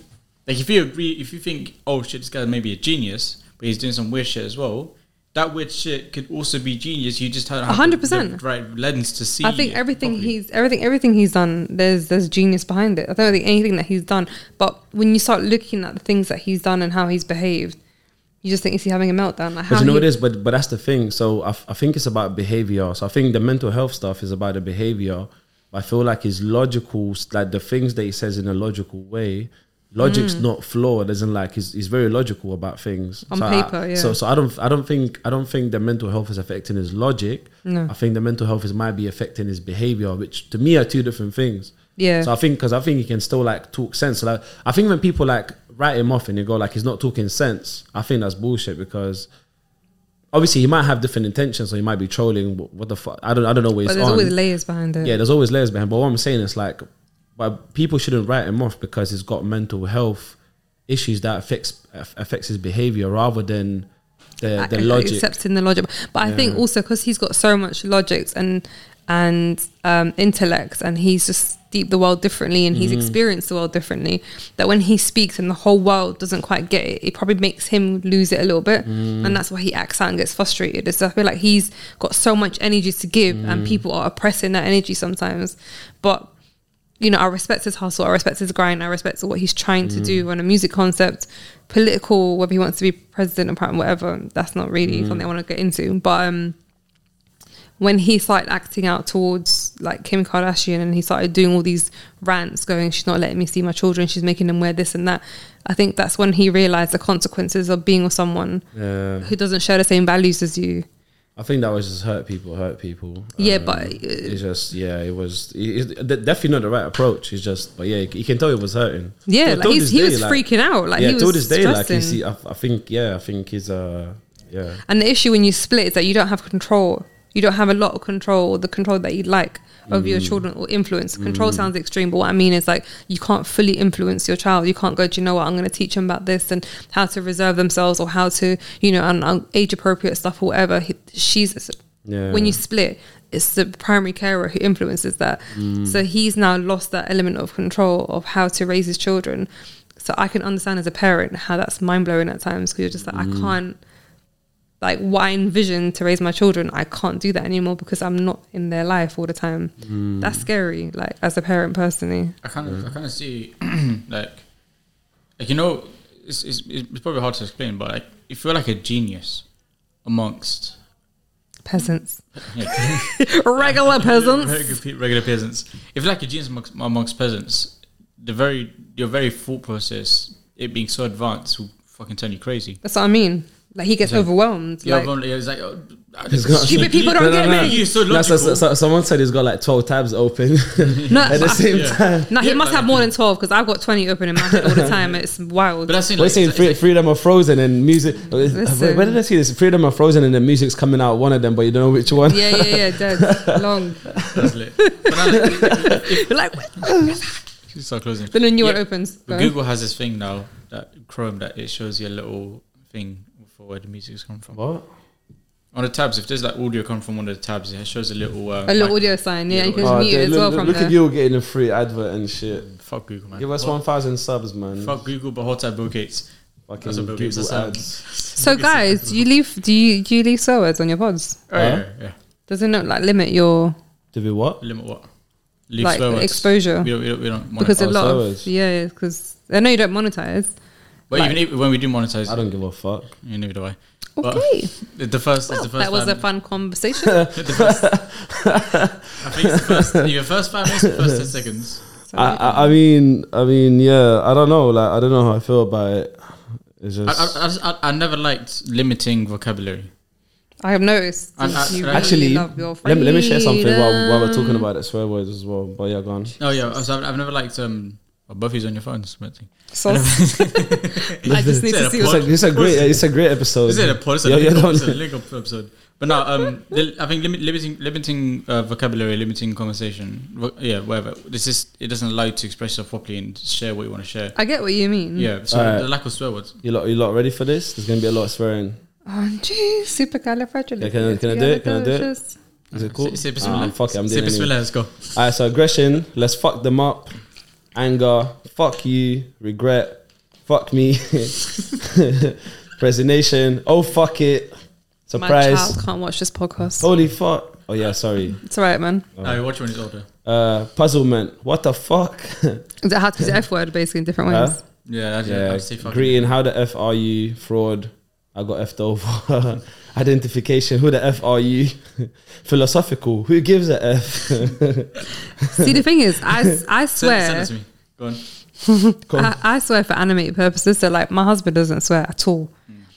like if you agree, if you think, oh shit, this guy may be a genius, but he's doing some weird shit as well. That weird shit could also be genius. You just don't have hundred the- percent. right lens to see. I think everything properly. he's everything everything he's done. There's there's genius behind it. I don't think anything that he's done. But when you start looking at the things that he's done and how he's behaved, you just think is he having a meltdown? Like But you know what it is, but but that's the thing. So I, f- I think it's about behavior. So I think the mental health stuff is about the behavior. I feel like his logical, like the things that he says in a logical way, logic's mm. not flawed. Isn't like he's, he's very logical about things On so I- paper, yeah. So so I don't I don't think I don't think the mental health is affecting his logic. No. I think the mental health is might be affecting his behavior, which to me are two different things. Yeah. So I think because I think he can still like talk sense. Like I think when people like write him off and they go like he's not talking sense, I think that's bullshit because obviously he might have different intentions or he might be trolling. What, the fuck? I don't I don't know what but there's on. always layers behind it. yeah, there's always layers behind. But what I'm saying is like, but people shouldn't write him off because he's got mental health issues that affects affects his behavior rather than the the logic. accepting the logic. But I think also because he's got so much logics and and um, intellect, and he's just deep the world differently, and he's Mm-hmm. experienced the world differently. That when he speaks and the whole world doesn't quite get it, it probably makes him lose it a little bit, Mm. and that's why he acts out and gets frustrated. It's, I feel like he's got so much energy to give, Mm. and people are oppressing that energy sometimes. But you know, I respect his hustle, I respect his grind, I respect what he's trying to Mm. do on a music concept, political, whether he wants to be president or prime, whatever. That's not really Mm. something I want to get into. But um, when he started acting out towards like Kim Kardashian and he started doing all these rants, going, "She's not letting me see my children. She's making them wear this and that." I think that's when he realized the consequences of being with someone yeah, who doesn't share the same values as you. I think that was just hurt people, hurt people. Yeah, Um, but, uh, it's just yeah, it was it, it- definitely not the right approach. It's just, but yeah, you can tell it was hurting. Yeah, like he's, he day, was like- freaking out. Like yeah, he was till this day, like you see, I, I think yeah, I think he's uh yeah. And the issue when you split is that you don't have control. You don't have a lot of control, or the control that you'd like over your mm. children or influence. Control mm. sounds extreme, but what I mean is like you can't fully influence your child. You can't go, do you know what? I'm going to teach them about this and how to reserve themselves or how to, you know, and, and age appropriate stuff or whatever. He, she's Yeah. when you split, it's the primary carer who influences that. Mm. So he's now lost that element of control of how to raise his children. So I can understand as a parent how that's mind blowing at times because you're just like, I can't, like, what I envision to raise my children, I can't do that anymore because I'm not in their life all the time. Mm. That's scary, like, as a parent personally. I kind of, I kind of see, like, like you know, it's, it's it's probably hard to explain, but like, if you're like a genius amongst Peasants, yeah, regular peasants. regular, regular peasants. If you're like a genius amongst, amongst peasants, the very your very thought process, it being so advanced, will fucking turn you crazy. That's what I mean. Like, he gets So- overwhelmed. Yeah, like, everyone- it's like oh, He's got- Stupid people don't No, no, get no. me. You're so No, so, so, so someone said he's got like twelve tabs open No, at the same Yeah. time. No, he Yeah, must have more than 12 because I've got 20 open in my head all the time. It's wild. But that's in We're like, saying free, like- freedom of frozen and music. Uh, Listen. Where did I see this? Freedom of frozen and the music's coming out one of them, but you don't know which one. yeah, yeah, yeah, dead. Long. that's lit. But now, like, You're like, start closing. then a new one opens. But Google has this thing now that Chrome that it shows you a little thing for where the music's come from. What? On the tabs, if there's like audio come from one of the tabs, it shows a little uh, A little mic- audio sign, yeah, Yeah, you can Oh, mute dude, it as look, well look, from look there. at you getting a free advert and shit. Fuck Google, man. Give us Fuck- one thousand subs, man. Fuck Google, but hot Bill Gates. Fucking That's what Bill Google Gates has ads. So, guys, do you leave? Do you do you leave swear words on your pods? Oh, yeah, yeah. Does it not like limit your To we what? Limit what? Leave like swear words. exposure? We don't, we don't, we don't Because a monetize. lot swear of words. yeah, because I know you don't monetize. But like- even if, when we do monetize, I don't give a fuck. yeah, neither do I. But Okay, the the first, well, it's the first that was a five- fun conversation. the first, I think it's the first, your first five minutes, or first ten seconds. I, I, I mean, I mean, yeah. I don't know. Like, I don't know how I feel about it. It's I, just I, I, just- I, I never liked limiting vocabulary. I have noticed And I- you and really actually. love your Let me, let me share something while, while we're talking freedom. about it, swear words as well. But yeah, go on. Oh yeah, so I've, I've never liked um. Well, Buffy's on your phone, something. So, I just need to see It's a, it's a great, it's a great episode. This is a pod, it's a Yeah, yeah, link, don't- it's a link up episode. But no, um, the- I think limit, limiting limiting uh, vocabulary, limiting conversation, vo- yeah, whatever. This is it doesn't allow you to express yourself properly and share what you want to share. I get what you mean. Yeah, so Alright. the lack of swear words. You lot, you lot ready for this? There's gonna be a lot of swearing. Oh, geez, supercalifragilistic. Yeah, can I- can I do it? Can I do it? Is it cool? Say, say Ah, fuck it, I'm doing it. bismillah. Anyway. Let's go. Alright, so aggression. Let's fuck them up. Anger. Fuck you. Regret. Fuck me. Resignation. Oh fuck it. surprise. My Surprise. child can't watch this podcast. Holy fuck. Oh yeah, sorry. It's alright, man. No, watch when he's older. Uh, puzzlement. What the fuck? Is it how to use the F word basically in different Huh? ways? Yeah, that's yeah. I'd Greeting. How the f are you? Fraud. I got effed over. Identification. Who the f are you? Philosophical. Who gives a f? See, the thing is, I, I swear, send it to me. Go on. Come. I, I swear for animated purposes. So, like, my husband doesn't swear at all.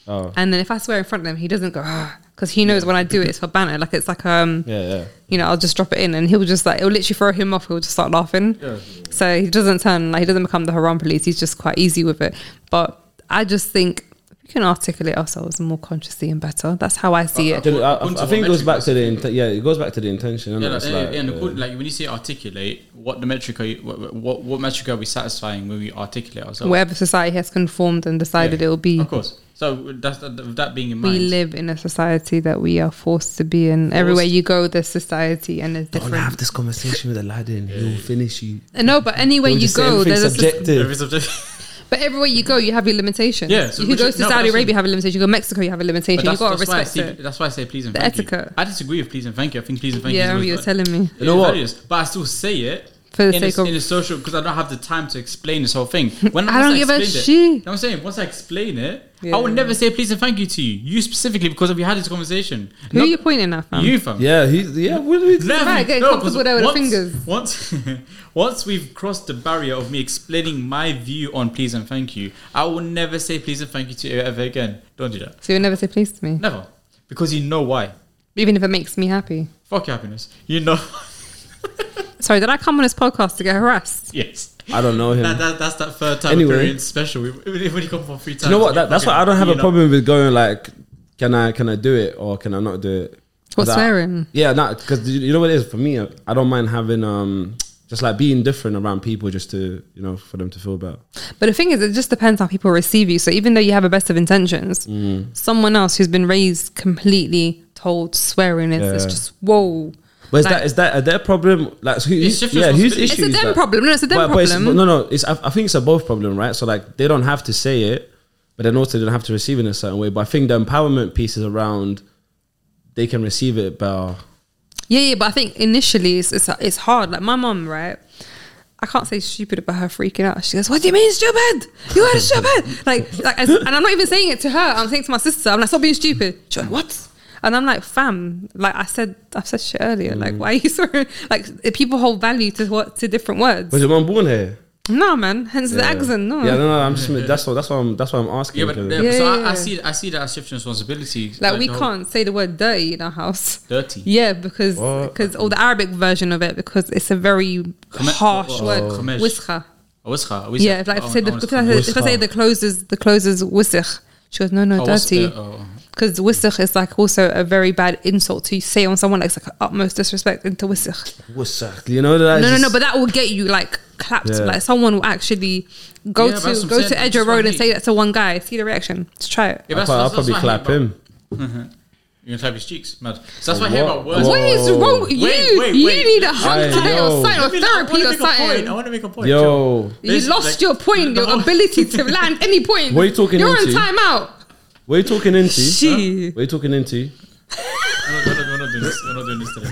oh. And then if I swear in front of him, he doesn't go, because he knows when I do it, it's for banter. Like, it's like, um, Yeah, yeah. you know, I'll just drop it in and he'll just like, it'll literally throw him off. He'll just start laughing. Yeah. So he doesn't turn, like, he doesn't become the haram police. He's just quite easy with it. But I just think we can articulate ourselves more consciously and better. That's how I see it. I, I- According I think it goes back to the it? inten- yeah, it goes back to the intention. innit? Yeah, It's like, like, and uh, according- like when you say articulate, what the metric are you, what, what what metric are we satisfying when we articulate ourselves? Wherever society has conformed and decided Yeah, it will be. Of course. So that's that, that being in mind. We live in a society that we are forced to be in. Everywhere you go, there's society and it's Don't different. have this conversation with Aladdin. He'll finish you. No, but anywhere you just say go, everything's there's a, subjective. Every subject- but everywhere you go, you have your limitations. Yeah, so you go to no, Saudi Arabia, you have a limitation. You go to Mexico, you have a limitation. But You got to that's, that's why I respect say, it. that's why I say please and The thank etiquette. you. I disagree with please and thank you. I think please and thank Yeah, you. Yeah, you were telling me. You know what? Values, but I still say it For the in, sake a, of- in a social because I don't have the time to explain this whole thing. When I don't once give a shit. I'm saying once I explain it, Yeah. I would never say please and thank you to you. You specifically because we had this conversation. Who Not are you pointing at, fam? You fam. Yeah, he's yeah. What do we Never. Right, get No, comfortable 'cause there with the once, fingers. Once, once we've crossed the barrier of me explaining my view on please and thank you, I will never say please and thank you to you ever again. Don't do that. So you'll never say please to me, Never. Because you know why. even if it makes me happy. Fuck happiness. You know. Sorry, did I come on this podcast to get harassed? yes. I don't know him. That, that, that's that third time Anyway. appearance special. When when you come for free Do time. you know what? That, that's why I don't have a you know. problem with going like, can I can I do it or can I not do it? What, 'Cause I- swearing? Yeah, not because you know what it is for me. I don't mind having um just like being different around people just to you know for them to feel better. But the thing is, it just depends how people receive you. So even though you have a best of intentions, Mm. someone else who's been raised completely told swearing is it's just whoa. But is Like- that is that a their problem? Like who, It's yeah, whose issue It's a them problem. No, it's a them But- but problem. no, no. It's I, I think it's a both problem, right? So like they don't have to say it, but then also they don't have to receive it in a certain way. But I think the empowerment piece is around they can receive it better. Yeah, yeah, but I think initially it's, it's it's hard. Like my mom, right? I can't say stupid about her freaking out. She goes, "What do you mean stupid? You are a stupid!" like, like, as- and I'm not even saying it to her. I'm saying it to my sister. I'm like, "Stop being stupid." She went, "What?" And I'm like, "Fam, like I said, I said shit earlier. Like, mm. why are you swearing? Like, people hold value to what to different words. Was your mom born here? No, man. Hence the accent. No. Yeah, no, no. I'm just that's what that's what I'm that's what I'm asking. Yeah, but 'cause- yeah, Yeah, so yeah, I, I yeah. see I see that as shifting responsibility. like we the can't say the word dirty in our house. dirty. Yeah, because What? because or the Arabic version of it because it's a very Khamesh- harsh oh, word. khamesh. Wiskha. Oh, wischa, oh, wischa. Yeah, if, like if, I Oh, say the, oh, if, I say, if I say Wiskha. the closes the closes wisikh, she goes no no oh, dirty the- oh, oh. Because wisikh is like also a very bad insult to say on someone like it's like utmost disrespect into wisikh. What's? You know that? No no no, but that will get you like clapped. Yeah. Like someone will actually go Yeah, to go to saying, Edgware that's what Road and say that to one guy. See the reaction. Just try it. Yeah, I'll, that's- I'll probably that's what I hate clap him. about- mm-hmm. You're gonna clap his cheeks, mad. So that's what I hate What? about words. What is wrong with you? Wait, wait, you wait. need a hug Hey, today or yo. something or I therapy wanna or make a point. I want to make a point. Yo. Joe. You lost like- your point, your ability to land any point. What are you talking You're into? on timeout. What are you talking into? She. What are you talking into? We're not, we're, not, doing this. We're not doing this today.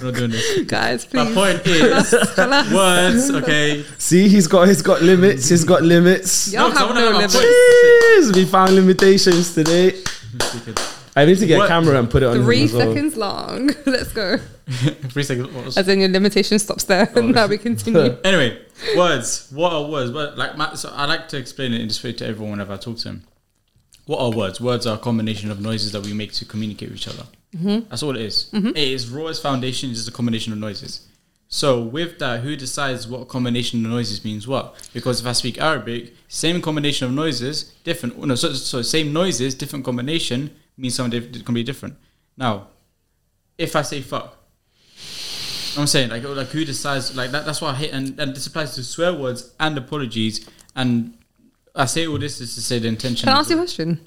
We're not doing this. Guys, please. My please. point is words. Okay. See, he's got he's got limits. He's got limits. Y'all No, 'cause I have wanna no limits. Jeez, we found limitations today. I need to get What? a camera and put it on Three as well. seconds long. Let's go. Three seconds. Was- As in your limitation stops there. Oh, now we continue. Anyway, words. What are words? What, like my, so I like to explain it in this way to everyone whenever I talk to them. What are words? Words are a combination of noises that we make to communicate with each other. Mm-hmm. That's all it is. Mm-hmm. It is rawest foundation is just a combination of noises. So with that, who decides what combination of noises means what? Because if I speak Arabic, same combination of noises, different. No, so, so same noises, different combination means something diff- can be different. Now, if I say fuck, I'm saying like like who decides like that. That's why I hate and, and this applies to swear words and apologies. And I say all this is to say the intention. Can I ask you a question?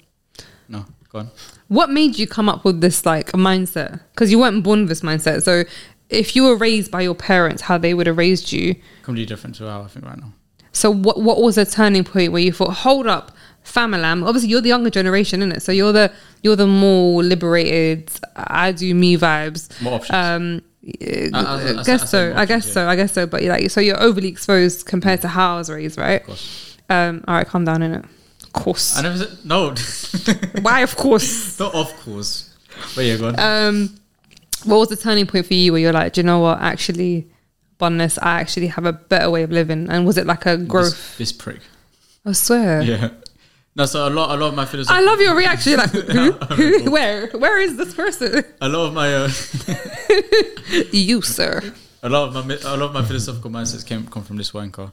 No, go on. What made you come up with this like mindset? Because you weren't born with this mindset. So if you were raised by your parents, how they would have raised you. Completely different to how I think right now. So what what was a turning point where you thought, hold up, Famalam? Obviously, you're the younger generation, isn't it? So you're the you're the more liberated. I do me vibes. More options. Um, I- I- I- I I guess so. I guess so. I guess so. But like, so you're overly exposed compared to how I was raised, right? Of course. Um, all right, calm down in it. Of course. I never said no. Why? Of course. Not of course. But yeah, go on. Um, what was the turning point for you where you're like, do you know what? Actually, Bunness, I actually have a better way of living. And was it like a growth? This, this prick. I swear. Yeah. No, so a lot, a lot of my philosophy. I love your reaction. You're like, who? who? Where? Where is this person? a lot of my, uh, You, sir. a lot of my, a lot of my philosophical mindsets came come from this wanker.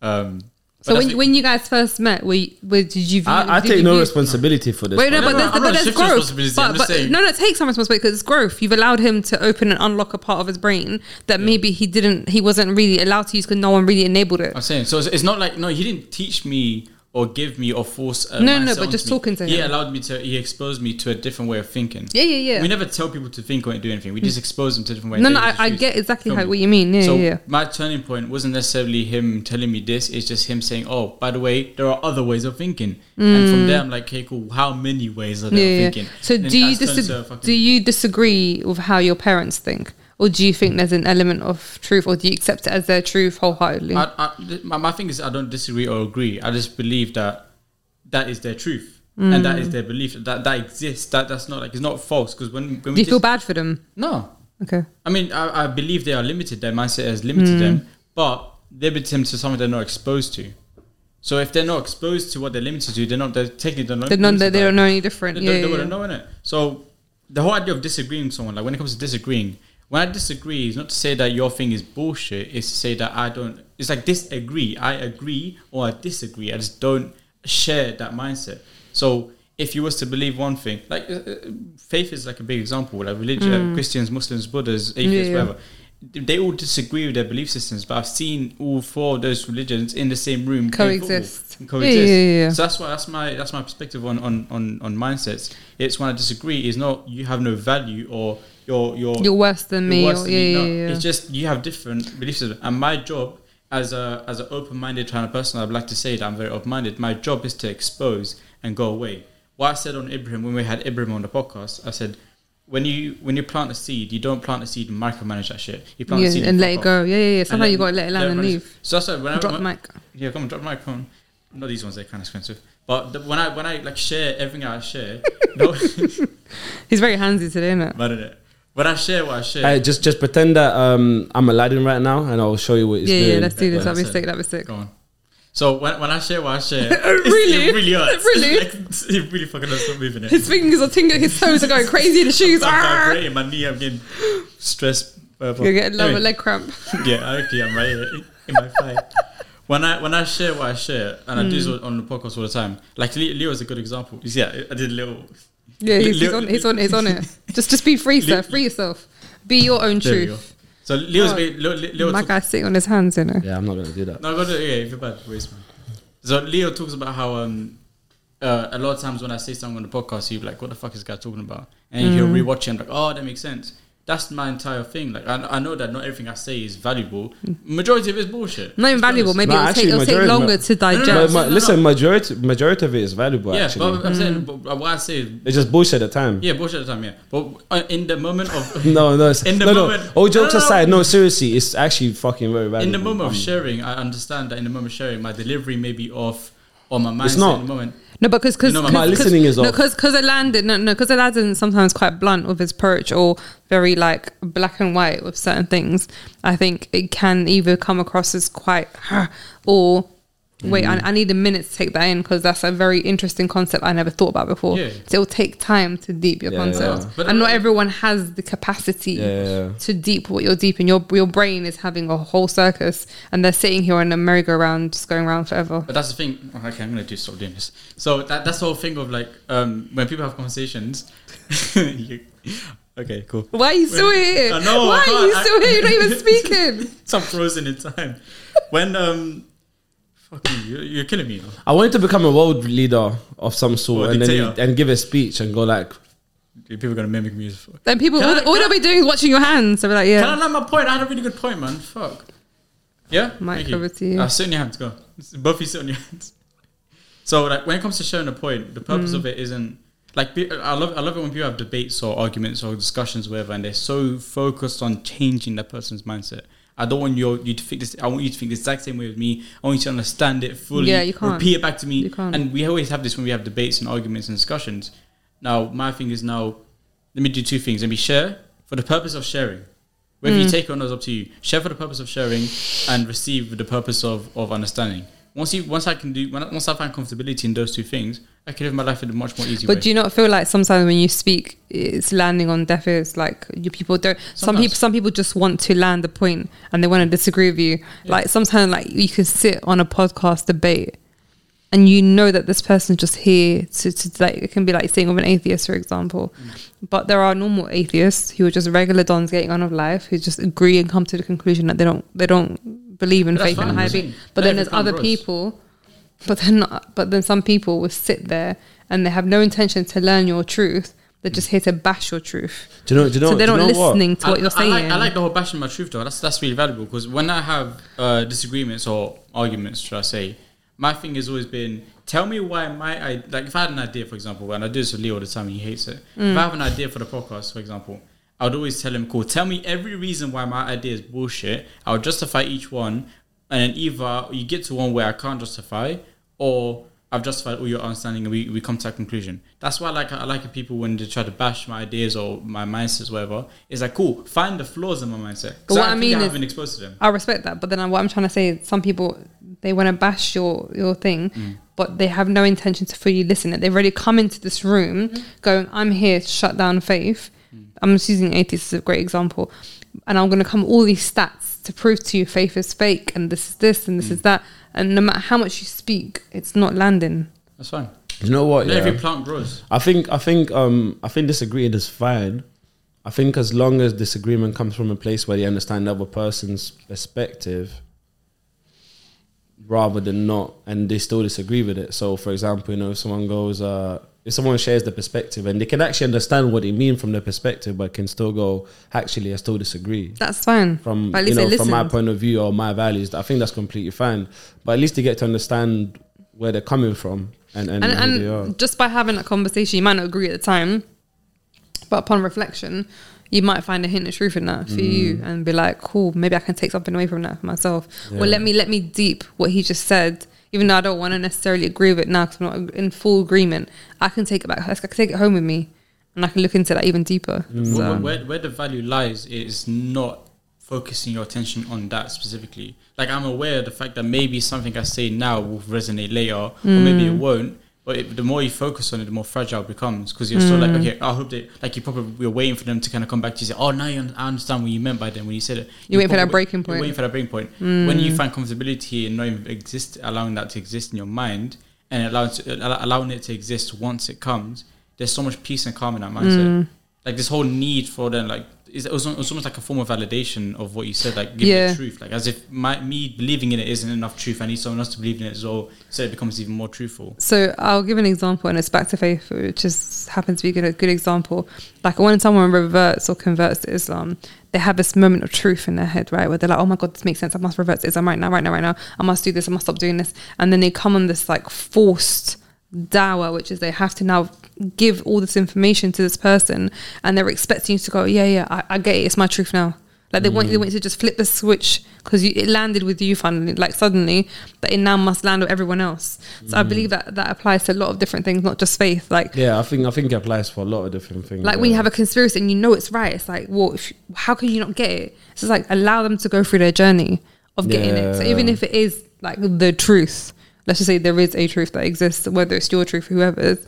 Um, So when that's- when you guys first met, were, you, were did you? View, I, I did take you no view- responsibility for this. Wait, no, man. but no, there's, I'm but not there's shifting growth. responsibility, I'm But, just but saying. no, no, take some responsibility because it's growth. You've allowed him to open and unlock a part of his brain that maybe he didn't, he wasn't really allowed to use because no one really enabled it. I'm saying so. It's, it's not like no, he didn't teach me or give me or force. A No, no, but just me. talking to him. He allowed me to. He exposed me to a different way of thinking. Yeah, yeah, yeah. We never tell people to think or do anything. We just expose them to different ways. No, no, I, I get exactly how what you mean. Yeah, so yeah, yeah. my turning point wasn't necessarily him telling me this. It's just him saying, "Oh, by the way, there are other ways of thinking." And from there, I'm like, "Okay, cool. How many ways are there Mm. Yeah, thinking?" So Then do you that's turned to a disagree? fucking- Do you disagree with how your parents think, or do you think there's an element of truth, or do you accept it as their truth wholeheartedly? I, I, my, my thing is, I don't disagree or agree. I just believe that that is their truth and that is mm. their belief that that exists. That that's not like it's not false because when, when do we you feel bad for them? no, Okay. I mean I, I believe they are limited. Their mindset has limited them, mm. but limited them to something they're not exposed to. So if they're not exposed to what they're limited to, they're not. They're technically they're not. They're not, they don't know any different. They, Yeah, they yeah, wouldn't know it. So the whole idea of disagreeing with someone, like when it comes to disagreeing, when I disagree, is not to say that your thing is bullshit. It's to say that I don't. It's like disagree. I agree or I disagree. I just don't share that mindset. So if you was to believe one thing, like uh, uh, faith is like a big example. Like religion, Christians, Muslims, Buddhas, atheists, Mm. Yeah, whatever. They all disagree with their belief systems, but I've seen all four of those religions in the same room Coexist. coexist. yeah, yeah, yeah. So that's why that's my that's my perspective on on on, on mindsets. It's when I disagree is not you have no value or you're you're You're worse than me. you're worse or, than yeah, me. No, yeah. It's just you have different belief systems. And my job as a as an open minded kind of person, I'd like to say that I'm very open minded. My job is to expose and go away. What I said on Ibrahim when we had Ibrahim on the podcast, I said when you when you plant a seed, you don't plant a seed and micromanage that shit. You plant yeah, a seed and let it go. off. Yeah, yeah, yeah. And Sometimes you gotta let it land and leave. So that's why when I Drop the mic. yeah, come on, drop the microphone. Not these ones; they're kind of expensive. But the, when I when I like share everything I share, no, He's very handsy today, isn't it? but it. When I share what I share, Hey, just just pretend that um, I'm Aladdin right now, and I'll show you what it's Yeah, doing. yeah. Let's do this. Yeah, That'd be sick. it. That'd be sick. go on. So when, when I share what I share, Really? it really hurts. Really? like, it really fucking hurts. Stop moving it. His fingers are tingling. His toes are going crazy in the shoes. I'm Ah! vibrating my knee. I'm getting stressed. whatever. You're getting Anyway. a leg cramp. yeah, okay, I'm right here in my thigh. When I when I share what I share, and I do Hmm. this on the podcast all the time, like Leo is a good example. You yeah, I did a little. Yeah, he's, he's on. He's on. He's on it. Just, just be free, sir. Free yourself. Be your own There truth. So Leo's Oh, been- Leo, Leo My talk- guy's sitting on his hands, you know. Yeah, I'm not gonna do that. No, go to yeah, if you're bad, waste man. So Leo talks about how um uh, a lot of times when I say something on the podcast, he'll be like, "What the fuck is this guy talking about?" And he'll Mm. rewatch it and be like, "Oh, that makes sense." That's my entire thing. Like I, I know that not everything I say is valuable. Majority of it is bullshit. Not even valuable. Maybe No, it'll, actually, take, it'll take longer ma- to no, no, digest. no, But, but no, listen, no. majority majority of it is valuable. Yeah, actually, but I'm saying, Mm. but what I say, is, it's just bullshit at the time. yeah, bullshit at the time. Yeah, but uh, in the moment of No, no, In the no, moment- no. All jokes No, no, no. aside, no, seriously, it's actually fucking very valuable. in the moment of Um, sharing, I understand that in the moment of sharing, my delivery may be off, or my mindset It's not. in the moment. No, because because You know, my- listening is no, off. because because Aladdin no no because Aladdin's sometimes quite blunt with his approach or very like black and white with certain things. I think it can either come across as quite or wait. Mm. I, I need a minute to take that in because that's a very interesting concept I never thought about before. Yeah. So it'll take time to deep your Yeah, concept, yeah. But- and not everyone has the capacity Yeah, yeah, yeah. to deep what you're deep in. Your your brain is having a whole circus, and they're sitting here on a merry-go-round, just going around forever. But that's the thing. oh, Okay, I'm gonna do stop doing this. So that that's the whole thing of like um, when people have conversations. you, okay, cool. Why are you still When- here? I know, Why are you can't- still here? You're not even speaking. so I'm frozen in time. When um, fuck you, you're, you're killing me. Now. I wanted to become a world leader of some sort, and then dictator. and give a speech and go like, People are gonna mimic me. as fuck. Then people, Can all, I- all can they'll I- be doing is watching your hands. They'll be like, yeah. Can I yeah. land my point? I had a really good point, man. Fuck. Yeah. Mic Thank you. over to you. Uh, sit on your hands. Go. Both you sit on your hands. So like when it comes to sharing a point, the purpose Mm. of it isn't like pe- I love I love it when people have debates or arguments or discussions, whatever, and they're so focused on changing that person's mindset. I don't want your you to think this. I want you to think the exact same way with me. I want you to understand it fully. Yeah, you can't. repeat it back to me. You can't. And we always have this when we have debates and arguments and discussions. Now my thing is now, let me do two things. Let me share for the purpose of sharing. Whether Mm. you take it or not is up to you. Share for the purpose of sharing and receive for the purpose of, of understanding. Once you once I can do when once I find comfortability in those two things, I can live my life in a much more easy way. But do you not feel like sometimes when you speak, it's landing on deaf ears? Like you people don't. Some people, some people just want to land the point and they want to disagree with you. Like sometimes, like you can sit on a podcast debate, and you know that this person's just here to, to like it can be like saying of an atheist, for example. Mm. But there are normal atheists who are just regular dons getting on with life who just agree and come to the conclusion that they don't they don't believe in faith and fine, higher I'm being. But Let then there's other grows. people but then not, but then some people will sit there and they have no intention to learn your truth. They're just here to bash your truth. Do you know? Do you know? so they're do you not know what? listening to what I, you're I saying. like, I like the whole bashing my truth though. That's that's really valuable because when I have uh, disagreements or arguments, should I say, my thing has always been tell me why my I like if I had an idea, for example, and I do this with Leo all the time, and he hates it. If I have an idea for the podcast, for example, I would always tell him, "Cool, tell me every reason why my idea is bullshit." I'll justify each one, and then either you get to one where I can't justify, or I've justified all your understanding, and we, we come to a conclusion. That's why I like I like people when they try to bash my ideas or my mindsets, whatever. It's like cool, find the flaws in my mindset. What I think mean I haven't exposed to them. I respect that, but then what I'm trying to say is some people they want to bash your your thing, Mm. but they have no intention to fully listen. They've already come into this room Mm. going, "I'm here to shut down faith." I'm just using atheists as a great example, and I'm going to come all these stats to prove to you faith is fake and this is this and this Mm. is that. And no matter how much you speak, it's not landing. That's fine. You know what? Yeah. every plant grows. I think I think um I think disagreeing is fine. I think as long as disagreement comes from a place where you understand the other person's perspective rather than not and they still disagree with it. So for example, you know, if someone goes uh if someone shares the perspective and they can actually understand what they mean from their perspective but can still go, actually I still disagree That's fine. from you know from my point of view or my values. I think that's completely fine. But at least they get to understand where they're coming from and and, and, and just by having that conversation, you might not agree at the time, but upon reflection, you might find a hint of truth in that for you, Mm. and be like, "Cool, maybe I can take something away from that for myself." Or Yeah. let me let me deep what he just said, even though I don't want to necessarily agree with it now because I'm not in full agreement. I can take it back. I can take it home with me, and I can look into that even deeper. Mm. So, Where, where, where the value lies is not focusing your attention on that specifically. Like I'm aware of the fact that maybe something I say now will resonate later, or maybe Mm. it won't. But it, the more you focus on it, the more fragile it becomes because you're still like, mm. okay, I hope that, like you probably we're waiting for them to kind of come back to you and say, oh, now you I understand what you meant by then when you said it. You're waiting for that breaking you're point. waiting for that breaking point. Mm. When you find comfortability in knowing exist, allowing that to exist in your mind and allowing to, uh, allow- allowing it to exist once it comes, there's so much peace and calm in that mindset. Mm. Like this whole need for them, like it's, it was, it was almost like a form of validation of what you said, like give Yeah. me truth, like as if my me believing in it isn't enough truth. I need someone else to believe in it as well, so it becomes even more truthful. So I'll give an example, and it's back to faith, which just happens to be a good, a good example. Like when someone reverts or converts to Islam, they have this moment of truth in their head, right? Where they're like, "Oh my god, this makes sense. I must revert to Islam right now, right now, right now. I must do this. I must stop doing this." And then they come on this like forced dawah, which is they have to now give all this information to this person, and they're expecting you to go, "Yeah, yeah, I, I get it. It's my truth now." Like they want they mm. want you to just flip the switch because it landed with you finally, like suddenly, but it now must land with everyone else. So I believe mm. that that applies to a lot of different things, not just faith. Like Yeah, I think I think it applies for a lot of different things. like when you have a conspiracy and you know it's right, it's like, well, if, how can you not get it? So it's like allow them to go through their journey of getting it. So even if it is like the truth, let's just say there is a truth that exists, whether it's your truth, or whoever's.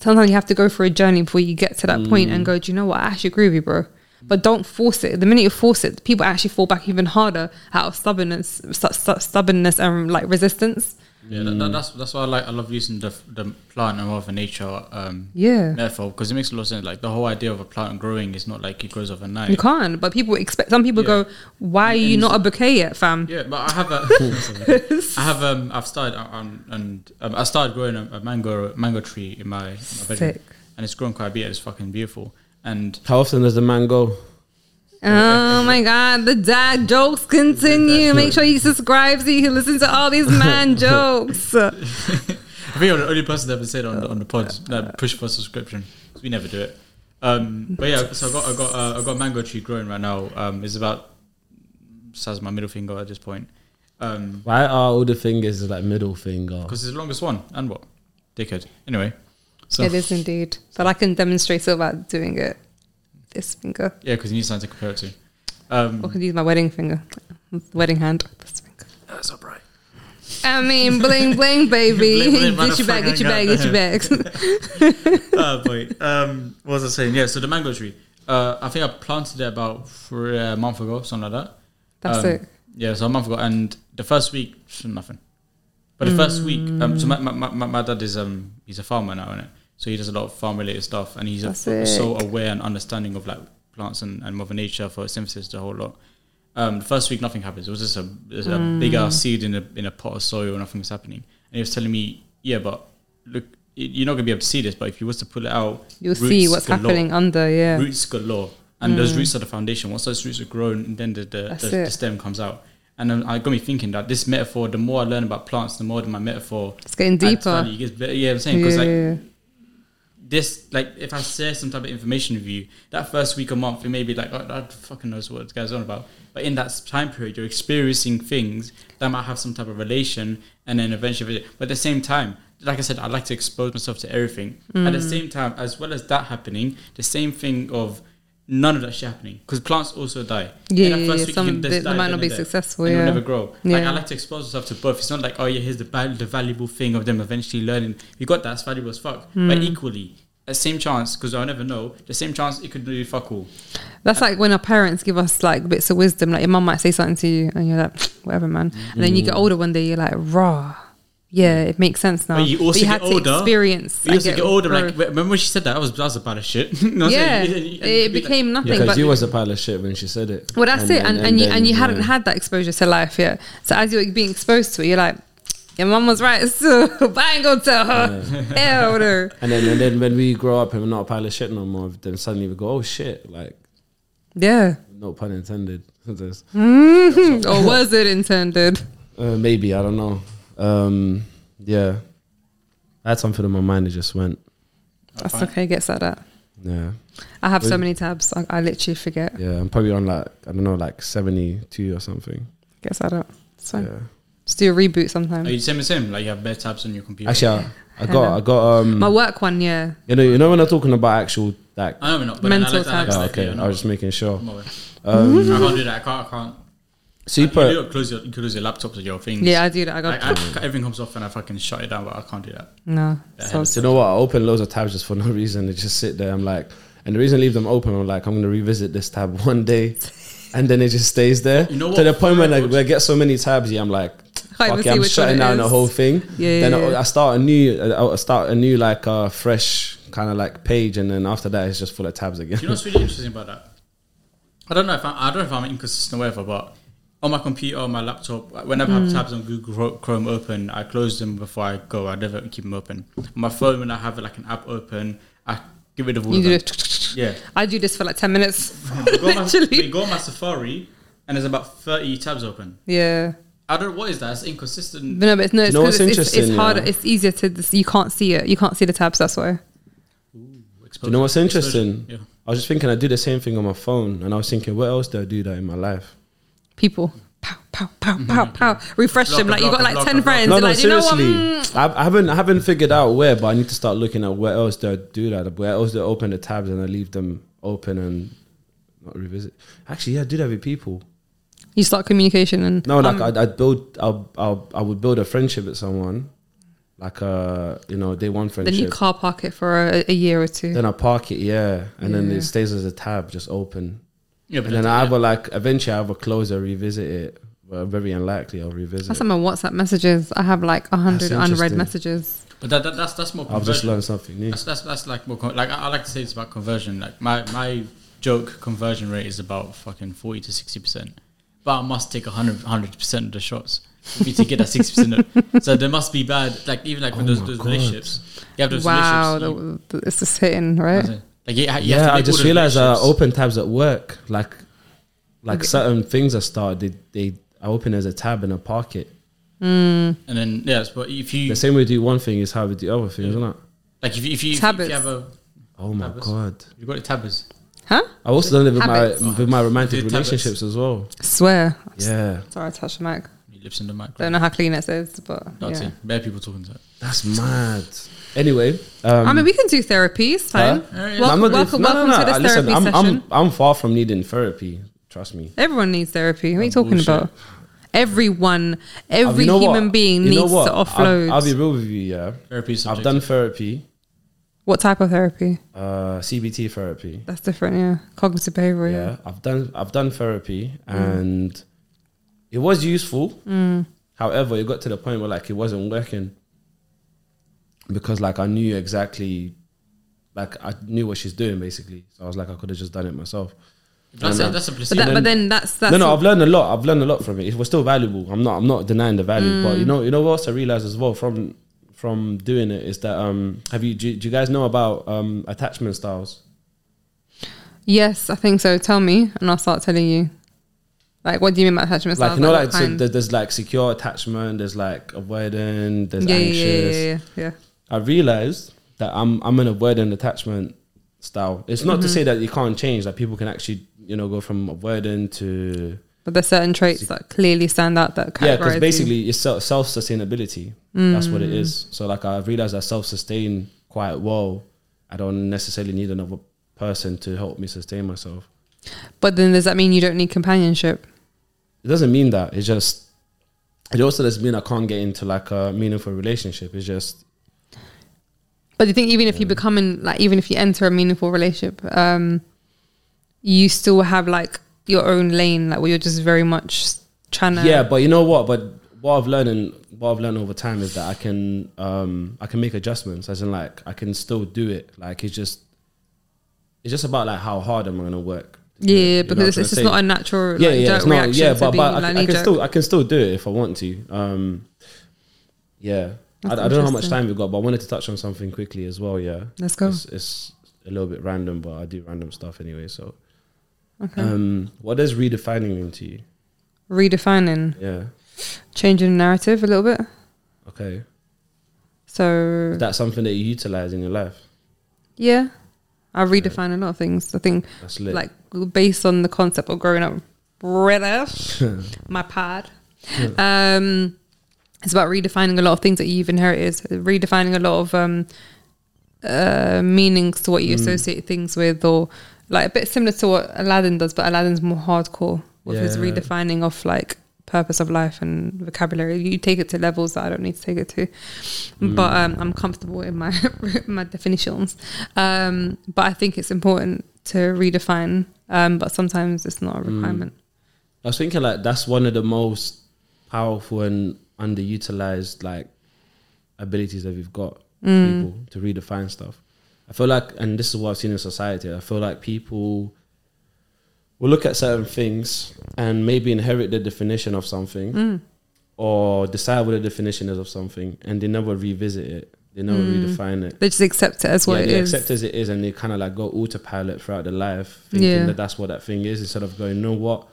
Sometimes you have to go through a journey before you get to that Mm. and go, do you know what? I actually agree with you, bro. But don't force it. The minute you force it, people actually fall back even harder out of stubbornness, stu- stu- stubbornness and like resistance. Yeah, that, that, that's that's why I like. I love using the the plant and rather nature um, Yeah. metaphor because it makes a lot of sense. Like the whole idea of a plant growing is not like it grows overnight. You can't, but people expect. Some people Yeah. go, "Why are you not a bouquet yet, fam?" Yeah, but I have a, I have um, I've started um, and um, I started growing a, a mango mango tree in my, in my bedroom, Sick. and it's grown quite a bit. It's fucking beautiful, and How often does the man go? Oh my god, the dad jokes continue. Make sure you subscribe so you can listen to all these man jokes. I think I'm the only person that ever said on the, on the pod that push for subscription 'cause we never do it. Um, but yeah, so I got I got uh, I got a mango tree growing right now. Um, it's about size of my middle finger at this point. Um, Why are all the fingers like middle finger? because it's the longest one. And what? Dickhead. Anyway, so It is indeed. But I can demonstrate it by doing it. This finger. yeah, because you need something to compare it to. Um, Or I could use my wedding finger. Wedding hand. This finger. That's upright. I mean, bling bling, baby. Bling, bling, get your bag, get your bag, get your bags. oh boy. Um, what was I saying? Yeah. So the mango tree. Uh, I think I planted it about for a month ago, something like that. That's Um, it. Yeah, so a month ago, and the first week, nothing. But the first week, um, so my, my, my, my dad is um he's a farmer now, innit? So he does a lot of farm related stuff, and he's a, so aware and understanding of like plants and, and mother nature, photosynthesis, the whole lot. Um, the first week, nothing happens. It was just a, there's a big ass seed in a in a pot of soil, nothing was happening. And he was telling me, yeah, but look, you're not gonna be able to see this, but if you was to pull it out, You'll see what's galore happening under, yeah. roots galore, and those roots are the foundation. Once those roots are grown, then the the, the, the stem comes out. And then I got me thinking that this metaphor, the more I learn about plants, the more my metaphor It's getting deeper. value. It gets better. Yeah, I'm saying because like Yeah. This, like if I share some type of information with you, that first week or month, it may be like, oh, I fucking knows what this guy's on about. But in that time period, you're experiencing things that might have some type of relation, and then eventually, but at the same time, like I said, I like to expose myself to everything. At the Mm. same time, as well as that happening, the same thing of none of that shit happening because plants also die. Yeah, yeah, yeah, some- you can just they- they might not be successful, yeah. never grow. Like Yeah. I like to expose myself to both. It's not like oh yeah, here's the val- the valuable thing of them eventually learning. You got that, it's valuable as fuck. Hmm. But equally, the same chance because I never know. The same chance it could do fuck all. That's like when our parents give us like bits of wisdom. Like your mum might say something to you, and you're like, whatever, man. And then you get mm. older one day, you're like, raw. Yeah, it makes sense now. But you also you get had to older. experience. You and also get older. Like growth. remember when she said that? I was that was about a shit. You know what I'm yeah, saying? And you- and it became like, nothing. Because but you was a pile of shit when she said it. well, that's it. And, and, you and you hadn't had that exposure to life yet. So as you're being exposed to it, you're like, your mum was right. So but I ain't gonna tell her. Hell no. And then and then when we grow up and we're not a pile of shit no more, then suddenly we go, oh shit, like Yeah. no pun intended. There's- or was it intended? uh, maybe I don't know. Um, yeah, I had something in my mind. It just went. That's fine. okay. Gets like that. Yeah, I have so many tabs. I, I literally forget. yeah. I'm probably on like I don't know, like seventy two or something. Gets like that. So Yeah. Just do a reboot sometime. Are you same as him? Like you have bare tabs on your computer. Actually, I, I got I got um. My work one, yeah. you know, you know when I'm talking about actual like. I know we're not. But Mental I like, I tabs. Oh, that, okay, yeah, no. I was just making sure. I'm aware. Um, I can't do that. I can't. I can't. super. You, do close your, you could lose your laptops or your things. Yeah, I do that. I got Like, I, everything comes off and I fucking shut it down, but I can't do that. no. So, you know what? I open loads of tabs just for no reason. They just sit there. I'm like, and the reason I leave them open, I'm like, I'm gonna revisit this tab one day, and then it just stays there. You know what? To the point when like, I get so many tabs, yeah, I'm like, Can't even see I'm shutting down the whole thing. Yeah, then yeah, I. I start a new, I start a new like uh, fresh kind of like page, and then after that, it's just full of tabs again. Do you know what's really interesting about that? I don't know if I'm, I don't know if I'm inconsistent or whatever, but on my computer, on my laptop, whenever I Mm. have tabs on Google Chrome open, I close them before I go. I never keep them open. On my phone, when I have like an app open, I get rid of all you of do them. it. Yeah. I do this for like 10 minutes. We go, on my, Literally. go on my Safari, and there's about 30 tabs open. Yeah. I don't know what is that. It's inconsistent. But no, but it's, no, it's, know 'cause what's it's, it's, it's harder. yeah? It's easier to, this, you can't see it. You can't see the tabs. That's why. Do you know what's interesting? Yeah. I was just thinking I do the same thing on my phone, and I was thinking, what else do I do that in my life? People. Pow, pow, pow, pow, pow. Refresh them. Like you got like block, 10 block, friends. No, no, like, you know what? seriously. Mm. I, I haven't I haven't figured out where, but I need to start looking at where else do I do that? Where else do I open the tabs and I leave them open and not revisit? Actually, yeah, I do that with people. You start communication and No, like um, I'd, I'd build, I'll, I'll, I would build a friendship with someone, like a you know day one friendship. then friendship. you car park it for a, a year or two. then I park it, yeah, and then it stays as a tab, just open. Yeah, but And then that- I either like eventually I either close or revisit it. But very unlikely I'll revisit. That's on my WhatsApp messages. I have like a hundred unread messages. But that, that, that's that's more. I've just learned something new. That's that's that's like more con- like I, I like to say it's about conversion. Like my my joke conversion rate is about fucking forty to sixty percent, but I must take 100 percent of the shots for me to get that sixty percent. So there must be bad. Like even like with Oh those, my those God. relationships, you have those Wow, relationships. the, the, it's just hitting right. you- like you, you yeah, I just realized I relationships. open tabs at work. Like, like Okay. certain things I started, they, they I open as a tab and I park it. and then yes, but if you The same way we do one thing is how we do other things, isn't it? like if you if you, if you have a Oh my Tabbers. god! you got the tabbers. Huh? I also done it with my with my romantic Dude, tablets. relationships as well. Swear. Yeah, Sorry, I touched the mic. Your lips in the mic. Don't know how clean it is, but That's yeah. it. Bare people talking to it. that's mad. Anyway, um, I mean, we can do therapy. It's fine. Huh? Yeah, yeah. Welcome, I'm not- welcome, no, no, welcome to this listen, therapy I'm, session. I'm I'm far from needing therapy. Trust me. Everyone needs therapy. What are you talking bullshit. about? everyone, Uh, every you know human what? being You know needs to offload. I'll, I'll be real with you. Yeah, Therapy is I've done subjective. therapy, what type of therapy? uh, CBT therapy. That's different, yeah. Cognitive behavioral, yeah. yeah. I've done I've done therapy mm. and it was useful. Mm. However, it got to the point where like it wasn't working because like I knew exactly, like I knew what she's doing basically. So I was like I could have just done it myself. That's And, a, that's a But, placebo. that, but then that's that's no, no, I've learned a lot. I've learned a lot from it. It was still valuable. I'm not. I'm not denying the value. But mm. you know, you know what else I realized as well from from doing it is that um, have you do, do you guys know about um attachment styles? yes, I think so. Tell me, and I'll start telling you. Like, what do you mean by attachment Like styles? you know, like so there's like secure attachment. There's like avoidant. There's yeah, anxious. yeah, yeah, yeah, yeah. I realized that I'm I'm an avoidant attachment style. It's not to Mm-hmm. say that you can't change. That people can actually you know go from avoidant to But there's certain traits that clearly stand out that yeah, because you. basically it's self sustainability. That's what it is. So like I've realized I self sustain quite well. I don't necessarily need another person to help me sustain myself. But then does that mean you don't need companionship? It doesn't mean that. It just it also doesn't mean I can't get into like a meaningful relationship. It's just But do you think even if you become in like even if you enter a meaningful relationship, um, you still have like your own lane, like where you're just very much trying to yeah. But you know what? But what I've learned and what I've learned over time is that I can um I can make adjustments. As in like I can still do it. Like it's just it's just about like how hard am I gonna work. to it, Yeah, because it's, just not a natural yeah, like, yeah, it's not, yeah, but, but I, like I can still I can still do it if I want to. Um, yeah, I, I don't know how much time we've got, but I wanted to touch on something quickly as well. Yeah, Let's go. It's, it's a little bit random, but I do random stuff anyway. So, Okay. um, what does redefining mean to you? Redefining, Yeah, changing the narrative a little bit. okay. So Is that something that you utilize in your life? yeah, I redefine a lot of things. I think like based on the concept of growing up British, my pad. Um, it's about redefining a lot of things that you've inherited, redefining a lot of um, uh, meanings to what you associate things with, or like a bit similar to what Aladdin does, but Aladdin's more hardcore with his redefining of like purpose of life and vocabulary. You take it to levels that I don't need to take it to, but um, I'm comfortable in my my definitions. Um, but I think it's important to redefine, um, but sometimes it's not a requirement. I was thinking like that's one of the most powerful and underutilized like abilities that we've got people to redefine stuff. I feel like, and this is what I've seen in society. I feel like people will look at certain things and maybe inherit the definition of something, mm. or decide what the definition is of something, and they never revisit it. They never mm. redefine it. They just accept it as what yeah, it they is. accept as it is, and they kind of like go autopilot throughout their life, thinking Yeah. that that's what that thing is, instead of going, you know what,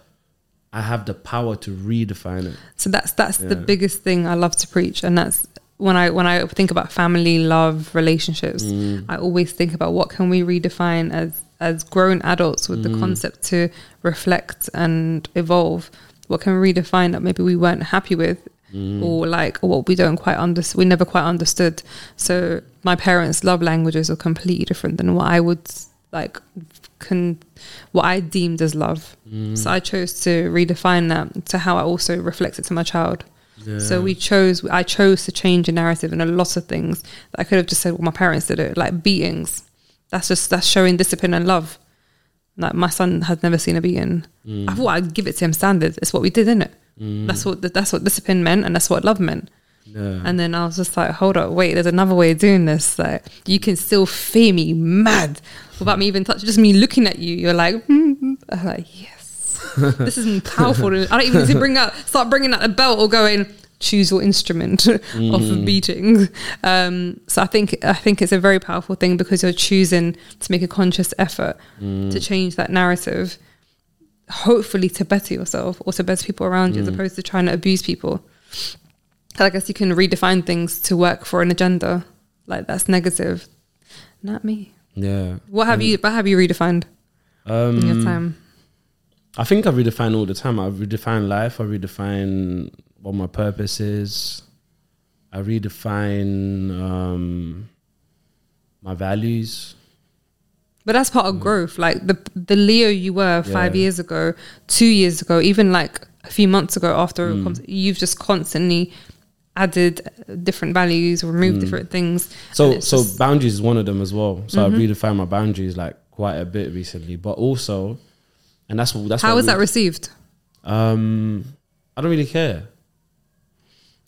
I have the power to redefine it. So that's that's the biggest thing I love to preach, and that's when I when I think about family, love, relationships. Mm. I always think about what can we redefine as as grown adults with Mm. the concept to reflect and evolve. What can we redefine that maybe we weren't happy with, Mm. or like or what we don't quite under we never quite understood. So my parents' love languages are completely different than what I would like can what I deemed as love. Mm. So I chose to redefine that to how I also reflect it to my child. So we chose, I chose to change a narrative in a lot of things. That I could have just said, well, my parents did it, like beatings. That's just, that's showing discipline and love. Like my son has never seen a beating. Mm. I thought I'd give it to him standard. It's what we did, isn't it? Mm. That's what, that's what discipline meant and that's what love meant. Yeah. And then I was just like, hold up, wait, there's another way of doing this. Like you can still fear me mad without me even touching, just me looking at you. You're like. I'm like, yes, this is powerful. I don't even need to bring up, start bringing out the belt or going, choose your instrument off of beating. Um, so I think, I think it's a very powerful thing because you're choosing to make a conscious effort to change that narrative, hopefully to better yourself or to better people around you as opposed to trying to abuse people. And I guess you can redefine things to work for an agenda. Like that's negative. Not me. yeah. What have you what have you redefined in your Um, time? I think I redefine all the time. I redefine life. I redefine what my purpose is. I redefine um, my values. But that's part of growth. Like the the Leo you were five Yeah. years ago, two years ago, even like a few months ago after Mm. you've just constantly added different values, removed different things. Mm. So so Mm-hmm. boundaries is one of them as well. So I've redefined my boundaries like quite a bit recently, but also, and that's what that's how was that received? um, I don't really care.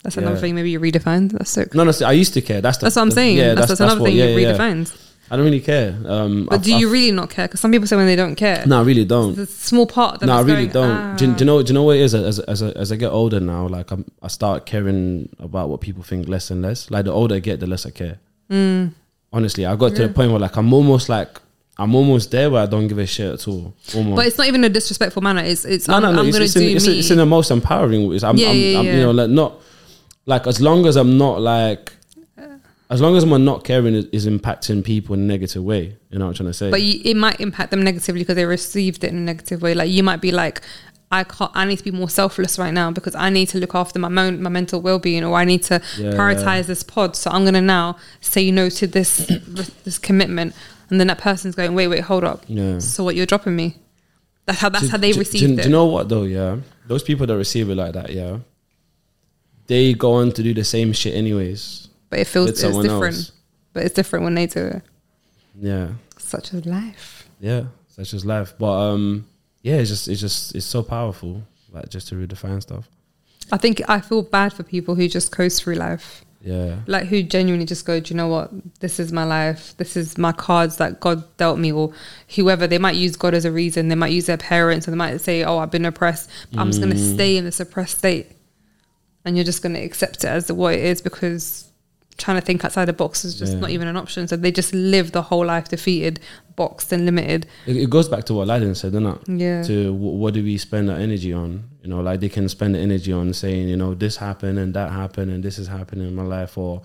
That's another thing. Maybe you redefined. That's so. No, no, I used to care. That's the, That's what I'm the- saying. Yeah, that's, that's, another what- thing yeah, you yeah. redefined. I don't really care. Um, But I've- do you I've- really not care? Because some people say when they don't care, No, I really don't. the small part. No, I really going, don't. Do, you- "Ah." do you know? Do you know what it is? As as as I get older now, like I'm, I start caring about what people think less and less. Like the older I get, the less I care. Mm. Honestly, I got to the point where like I'm almost like I'm almost there where I don't give a shit at all. Almost. But it's not even a disrespectful manner. It's it's. no, I'm, no, no. I'm It's, gonna it's, do in, it's, in the most empowering. It's, I'm, Yeah, I'm, yeah, I'm, yeah. You know, like not like as long as I'm not like. As long as I'm not caring is, is impacting people in a negative way, you know what I'm trying to say. but you, it might impact them negatively because they received it in a negative way. Like you might be like, I can't. I need to be more selfless right now because I need to look after my mon- my mental well being, or I need to Yeah. prioritize this pod. So I'm gonna now say no to this this commitment, and then that person's going, wait, wait, hold up. Yeah. So what? You're dropping me. That's how that's Do- how they do- received do, it. Do you know what though? Yeah, those people that receive it like that, yeah, they go on to do the same shit anyways. but it feels it's different. else. But it's different when they do it. Yeah, Such as life. yeah, such as life. But um, yeah, it's just it's just it's so powerful. Like just to redefine stuff. I think I feel bad for people who just coast through life. Yeah, like who genuinely just go, do you know what? This is my life. This is my cards that God dealt me, or whoever. They might use God as a reason. They might use their parents, or they might say, "Oh, I've been oppressed. But I'm just going to Mm. stay in this oppressed state," and you're just going to accept it as the what it is because trying to think outside the box is just Yeah. not even an option. So they just live the whole life defeated, boxed, and limited. it, it goes back to what Aladdin said, doesn't it? Yeah. To w- what do we spend our energy on? You know, like they can spend the energy on saying, you know, this happened and that happened and this is happening in my life, or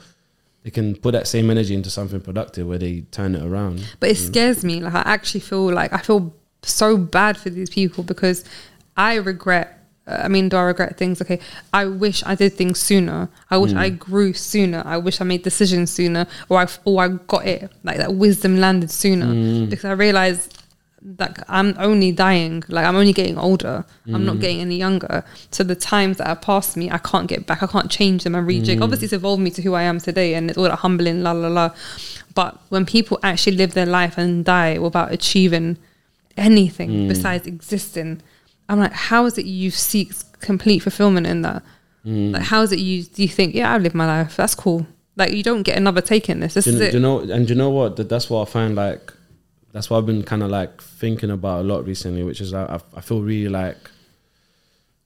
they can put that same energy into something productive where they turn it around. But it mm. scares me. Like I actually feel like I feel so bad for these people because I regret. I mean, do I regret things? Okay, I wish I did things sooner. I wish I mm. grew sooner. I wish I made decisions sooner, or I or I got it like that wisdom landed sooner mm. because I realized that I'm only dying. Like I'm only getting older. I'm not mm. getting any younger. So the times that have passed me, I can't get back. I can't change them and rejig. Obviously, it's evolved me to who I am today, and it's all that humbling, la la la. But when people actually live their life and die without achieving anything besides existing, I'm like, how is it you seek complete fulfillment in that? Mm. Like, how is it you do you think, yeah, I've lived my life. That's cool. Like, you don't get another take in this. This do, is it. do you know and do you know what that's what i find like that's what i've been kind of like thinking about a lot recently which is like I, I feel really like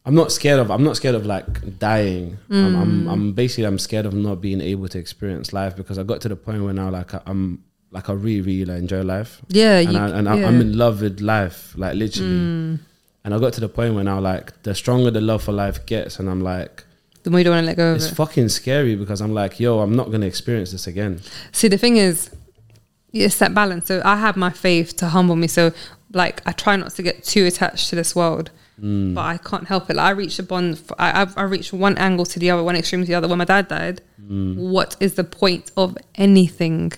i'm not scared of i'm not scared of like dying I'm, I'm mm. i'm basically i'm scared of not being able to experience life because i got to the point where now like I, i'm like i really really like, enjoy life yeah, and, you, I, and yeah. i'm in love with life like literally mm. And i got to the point where now like the stronger the love for life gets and i'm like the more you don't want to let go of it's it. fucking scary because i'm like yo i'm not gonna experience this again See, the thing is, it's that balance. So I have my faith to humble me. So, like, I try not to get too attached to this world, Mm. but I can't help it. Like, I reached a bond. f- I, I, I reached one angle to the other, one extreme to the other. When my dad died, Mm. what is the point of anything?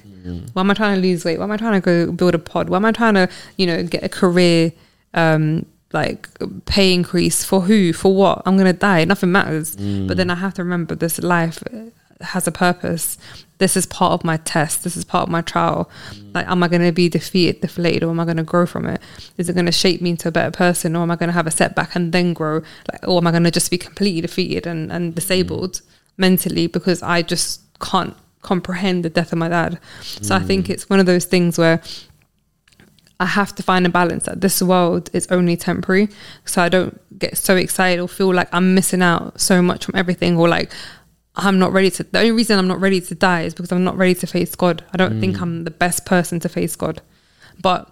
Why am I trying to lose weight? Why am I trying to go build a pod? Why am I trying to, you know, get a career? Um, like pay increase for who for what? I'm gonna die. Nothing matters. Mm. But then i have to remember this life has a purpose. This is part of my test. This is part of my trial. Like am i going to be defeated deflated or am i going to grow from it? Is it going to shape me into a better person or am i going to have a setback and then grow? Like or am i going to just be completely defeated and, and mm. disabled mentally because i just can't comprehend the death of my dad? So i think mm. it's one of those things where I have to find a balance that this world is only temporary. So I don't get so excited or feel like I'm missing out so much from everything or like I'm not ready to. The only reason I'm not ready to die is because I'm not ready to face God. I don't think I'm the best person to face God. But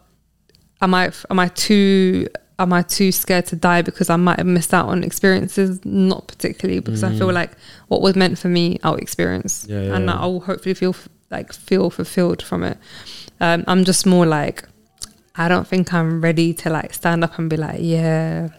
am I am I too am I too scared to die because I might have missed out on experiences? Not particularly because I feel like what was meant for me, I'll experience, Yeah, yeah, and yeah. I'll hopefully feel like feel fulfilled from it. Um, I'm just more like I don't think I'm ready to like stand up and be like, yeah,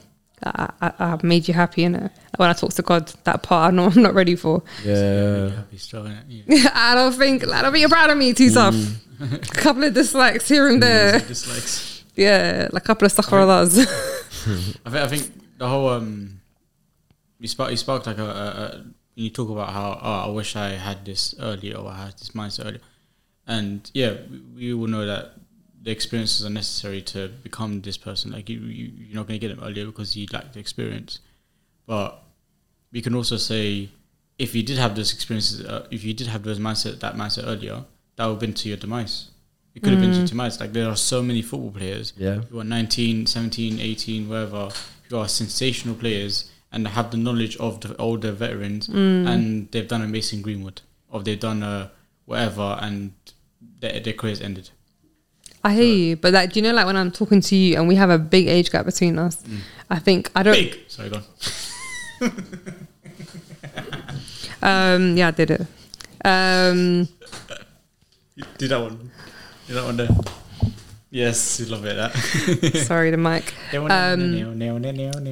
I, I, I've made you happy in it. When I talk to God, that part I know I'm not ready for. yeah happy still, innit? Yeah. I don't think I don't think you're proud of me too tough. Mm. a couple of dislikes here and there. Dislikes. Yeah, like a couple of stakharahs. I think, I think the whole um, you spark you sparked like a, a, a you talk about how oh I wish I had this earlier or I had this mindset earlier, and yeah, we, we all know that the experiences are necessary to become this person. Like you, you you're not going to get them earlier because you lack the experience, but we can also say if you did have those experiences, uh, if you did have those mindset that mindset earlier, that would have been to your demise. It could have been to your mm. demise. Like there are so many football players Yeah. who are 19, 17, 18, wherever, who are sensational players and have the knowledge of the older veterans mm. and they've done a Mason Greenwood or they've done a whatever and their, their careers ended. I hear you, but like, do you know, like when I'm talking to you and we have a big age gap between us, I think I don't. Big! Sorry, go on. Um, yeah, I did it. Um, Do that one. Do that one there. Yes, you love it. That. sorry, the mic. Um,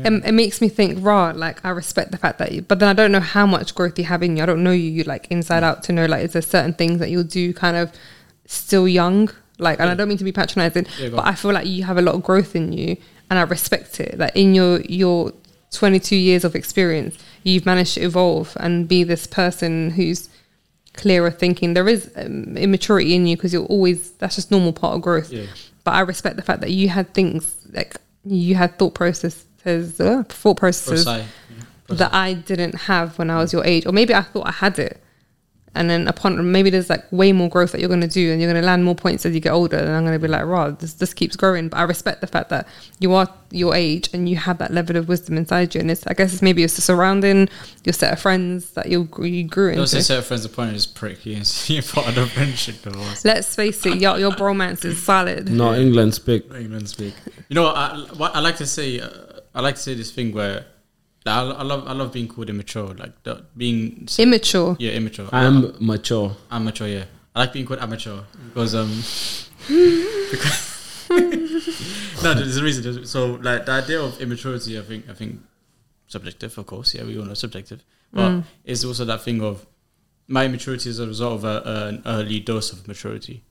it, it makes me think raw like i respect the fact that you but then i don't know how much growth you have in you i don't know you, you like inside out to know like is there certain things that you'll do kind of still young like and i don't mean to be patronizing Yeah, but i feel like you have a lot of growth in you and i respect it. That in your your 22 years of experience you've managed to evolve and be this person who's clearer thinking. There is um, immaturity in you because you're always that's just normal part of growth. Yeah. but I respect the fact that you had things like you had thought processes, uh, thought processes that I didn't have when I was your age, or maybe I thought I had it, and then upon maybe there's like way more growth that you're going to do, and you're going to land more points as you get older, and I'm going to be like, wow, this this keeps growing. But I respect the fact that you are your age and you have that level of wisdom inside you, and it's I guess it's maybe it's the surrounding, your set of friends that you you grew Don't say into. set friends opponent is prick. You're you're part of the friendship divorce. Let's face it, your your bromance is solid. Not England speak. England speak. You know, what I, what I like to say, uh, I like to say this thing where like, I, I love, I love being called immature, like the, being Immature. yeah, immature. I'm mature. I'm mature. yeah. I like being called amateur because um. because no, there's a reason. There's- So, like the idea of immaturity, I think, I think, subjective, of course. Yeah, we all know subjective, but it's also that thing of my immaturity is a result of a, an early dose of maturity.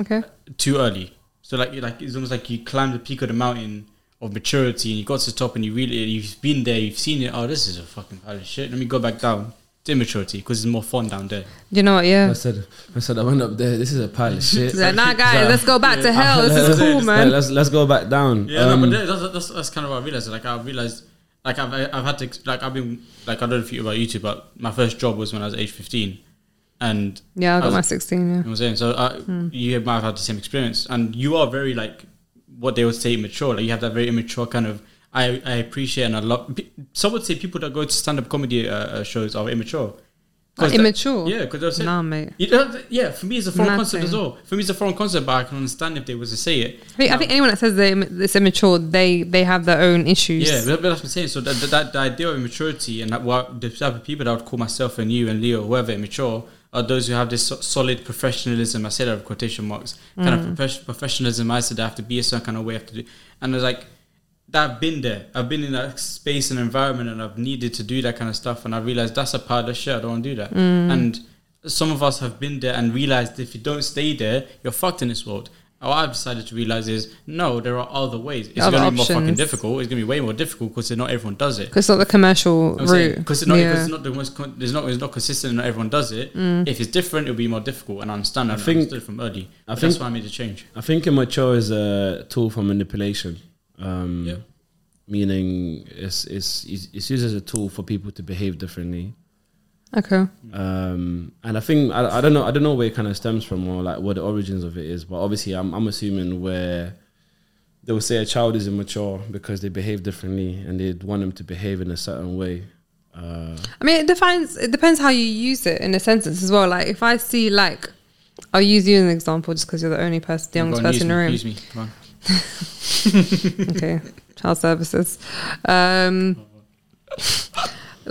Okay. Too early. So, like, like it's almost like you climb the peak of the mountain of maturity, and you got to the top, and you really you've been there, you've seen it. Oh, this is a fucking pile of shit. Let me go back down. It's immaturity because it's more fun down there. You know what? Yeah. I said, I said, I went up there. This is a pile of shit. Like, nah, guys, let's go back to hell. This is Let's- cool, let's- man. Let's let's go back down. Yeah, Um, no, but that's, that's, that's, that's kind of what I realized. Like I realized, like I've I've had to like I've been like I don't know if you about YouTube, but my first job was when I was age fifteen, and Yeah, I got was- my 16, yeah. you know what I'm saying. So uh, you might have had the same experience, and you are very like what they would say immature. Like you have that very immature kind of. I, I appreciate and I love. Some would say people that go to stand up comedy uh, uh, shows are immature. Like, immature? yeah, because they'll say, Nah, mate. You know, yeah, for me it's a foreign concept as well. For me it's a foreign concept, but I can understand if they was to say it. I think, I think anyone that says they're it's immature, they they have their own issues. Yeah, but, that's what I'm saying. So that, that the idea of immaturity and that what the type of people that I would call myself and you and Leo, whoever immature, are those who have this so- solid professionalism. I say that with quotation marks. Kind of mm. profe- professionalism. I said I have to be a certain kind of way. I have to do, and I was like that. I've been there. I've been in that space and environment, and I've needed to do that kind of stuff. And I realized that's a part of the shit. I don't want to do that. Mm. And some of us have been there and realized if you don't stay there, you're fucked in this world. What I've decided to realize is no, there are other ways. It's going to be more fucking difficult. It's going to be way more difficult because not everyone does it. Because it's not the commercial route. Because it's not, yeah. it's not the most, con- there's not, it's not consistent and not everyone does it. If it's different, it'll be more difficult. And I understand that. I think- understood it from early. I But that's why I made the change. I think immature is a tool for manipulation. Um, Yeah. Meaning, it's, it's it's used as a tool for people to behave differently. Okay. Um, and I think I, I don't know I don't know where it kind of stems from or like what the origins of it is, but obviously I'm I'm assuming where they will say a child is immature because they behave differently and they'd want them to behave in a certain way. Uh, I mean, it defines. It depends how you use it in a sentence as well. Like if I see like, I'll use you as an example just because you're the only person, the Go youngest on, person in the room. use me, use me. Come on. okay, child services. Um,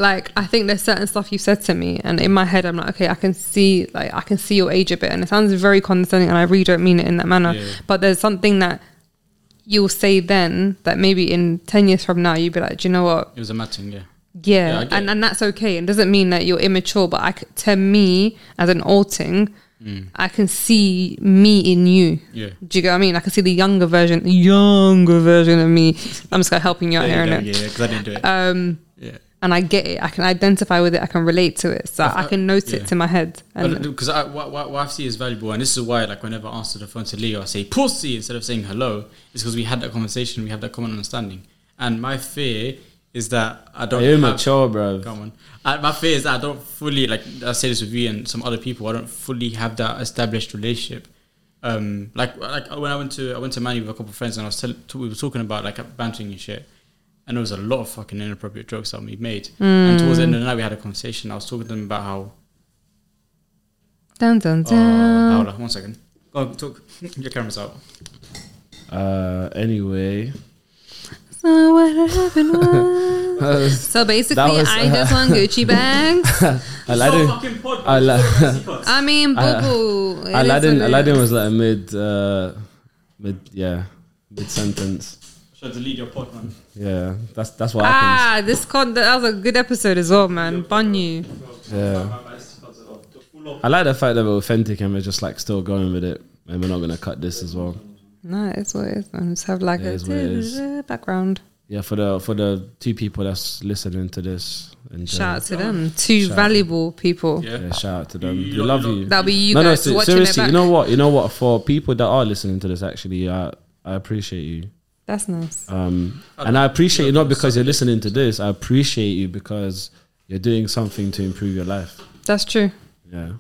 like I think there's certain stuff you said to me, and in my head I'm like, okay, I can see, like I can see your age a bit, and it sounds very condescending, and I really don't mean it in that manner. Yeah. But there's something that you'll say then that maybe in ten years from now you'd be like, do you know what? It was a mad thing, yeah. Yeah, Yeah, and it. and that's okay. It doesn't mean that you're immature, but I to me as an alting, I can see me in you. Yeah. Do you get what I mean? I can see the younger version, the younger version of me. I'm just kind of helping you out There here, you go, yeah, because I didn't do it. Um, yeah. And I get it. I can identify with it. I can relate to it. So I, I- can note yeah. it to my head. Because I, what, what, what I see is valuable, and this is why, like, whenever I answer the phone to Leo, I say pussy instead of saying hello, is because we had that conversation, we have that common understanding. And my fear is that I don't. You're have- mature, bro. Come on. Uh, my fear is that I don't fully like. I say this with you and some other people. I don't fully have that established relationship. Um, like like when I went to I went to Mani with a couple of friends and I was tell, we were talking about like bantering and shit, and there was a lot of fucking inappropriate jokes that we made. And towards the end of the night, we had a conversation. I was talking to them about how. dun dun Uh, hold on, one second. Go on, talk. Your camera's out. Uh, anyway, So what happened was. So basically, That was- I just want Gucci bags. Aladdin, Ala- I mean, boo boo. Aladdin, Aladdin was like mid, uh, mid, yeah, mid sentence. Should delete your pod, man. Yeah, that's that's what happens. Ah, this con that was a good episode as well, man. Bun you. Yeah. I like the fact that we're authentic and we're just like still going with it, and we're not gonna cut this as well. No, it's what it is, man. Just have like It a what it is. background. Yeah, for the for the two people that's listening to this, and Shout out to them. Two Shout out. valuable people. Yeah. yeah, shout out to them. You We love you. That'll be you no, no, guys se- watching seriously. it You know what? You know what? For people that are listening to this, actually, I I appreciate you. That's nice. Um, and I appreciate you not because you're listening to this. I appreciate you because you're doing something to improve your life. That's true. Yeah,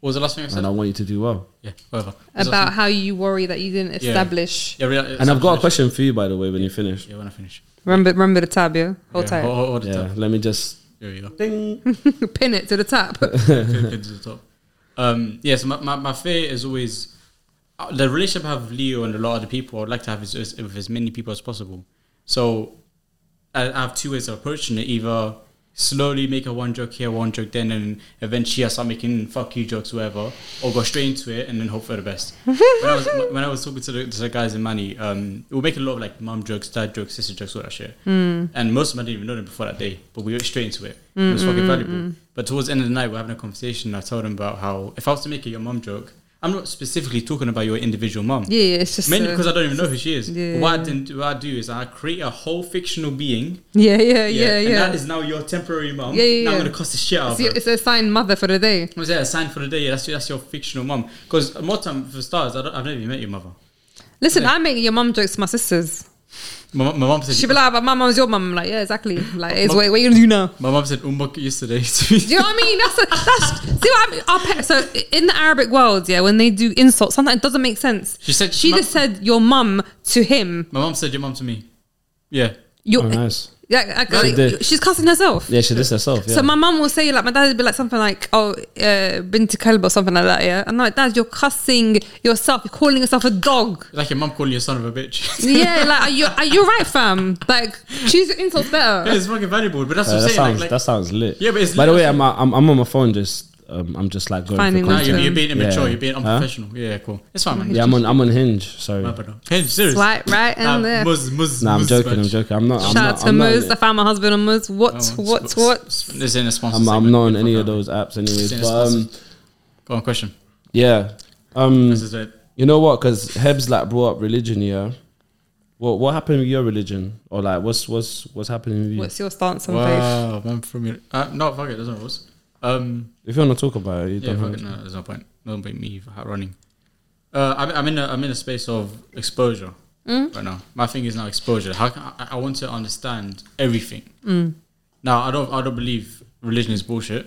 What was the last thing I said? and I want you to do well. yeah, whatever. Was About how you worry that you didn't Yeah. establish. Yeah, yeah, And I've got a question for you, by the way, when you finish. Yeah, when I finish. Remember, remember the tab, yeah. Hold yeah, tight. Hold, hold, hold the Yeah, top. let me just There you go. ding. Pin it to the tap. Pin- pin to the top. Um, yes, my, my, my fear is always the relationship I have with Leo and a lot of other people. I'd like to have is, is with as many people as possible. So I, I have two ways of approaching it: either slowly make a one joke here, one joke then, and eventually I start making fuck you jokes, whatever, or go straight into it and then hope for the best. when, I was, when I was talking to the, to the guys in Mani, um, we were making a lot of like mom jokes, dad jokes, sister jokes, all that shit. Hmm. And most of them I didn't even know them before that day, but we went straight into it. It was mm, fucking mm, valuable. Mm. But towards the end of the night, we're having a conversation. I told them about how if I was to make a your mom joke, I'm not specifically talking about your individual mom. yeah, yeah, it's just. Mainly uh, because I don't even know who she is. Yeah. What I, didn't, what I do is I create a whole fictional being. yeah, yeah, yeah, And yeah. that is now your temporary mom. Yeah, yeah, Now I'm going to cost the shit out of It's, her. your- it's a signed mother for the day. Was that a sign for the day? Yeah, that's your, that's your fictional mum. Because more time for stars, I don't, I've never even met your mother. Listen, Yeah. I make your mum jokes to my sisters. My, mum- my mum said. She'd be like, ah, but my mum's your mum. I'm like, yeah, exactly. Like, it's what, what you gonna do now? my mum said umbuk yesterday. Do you know what I mean? That's a, that's see what I mean. Our pa- so in the Arabic world, yeah, when they do insults, sometimes it doesn't make sense. She said- she ma- just said your mum to him. my mum said your mum to me. Yeah. Your, Oh, nice. Yeah, like, She did. she's cussing herself. Yeah, she did herself. Yeah. So my mum will say like my dad would be like something like oh uh, to kalb or something like that yeah and I'm like dad you're cussing yourself you're calling yourself a dog Like your mum calling you a son of a bitch. yeah like are you are you right fam like choose your insults yeah, better it's fucking valuable. But that's Uh, what I'm that saying. sounds like, that sounds lit. Yeah, but it's By the way, I'm I'm I'm on my phone just um, I'm just like going Finding for nah, content. you're, you're being immature. Yeah. You're being Huh? unprofessional. Yeah, cool. It's fine, man. Yeah, I'm on I'm on Hinge. Sorry. My bad, no. Serious. swipe right Nah, and left Muzz, Muzz, Nah, I'm Muzz joking. I'm joking. I'm not. I'm shout not, out to I'm not, Muzz I found my husband on Muzz what Oh, what sp- what sp- This ain't a sponsor. I'm, I'm not on any of those apps, anyways. But um. Go on, question. yeah, um, This is it. you know what? Because Hebz like brought up religion. Yeah. What what happened with your religion, or like what's what's what's happening with you? what's your stance on faith Wow, man, from your. Uh, no, fuck it. There's no rules. Um, if you want to talk about it, you yeah, don't fuck have it. to. No, there's no point. No point me running. Uh, I'm, I'm in a I'm in a space of exposure Mm. right now. My thing is now exposure. How can I, I want to understand everything. Now I don't I don't believe religion is bullshit.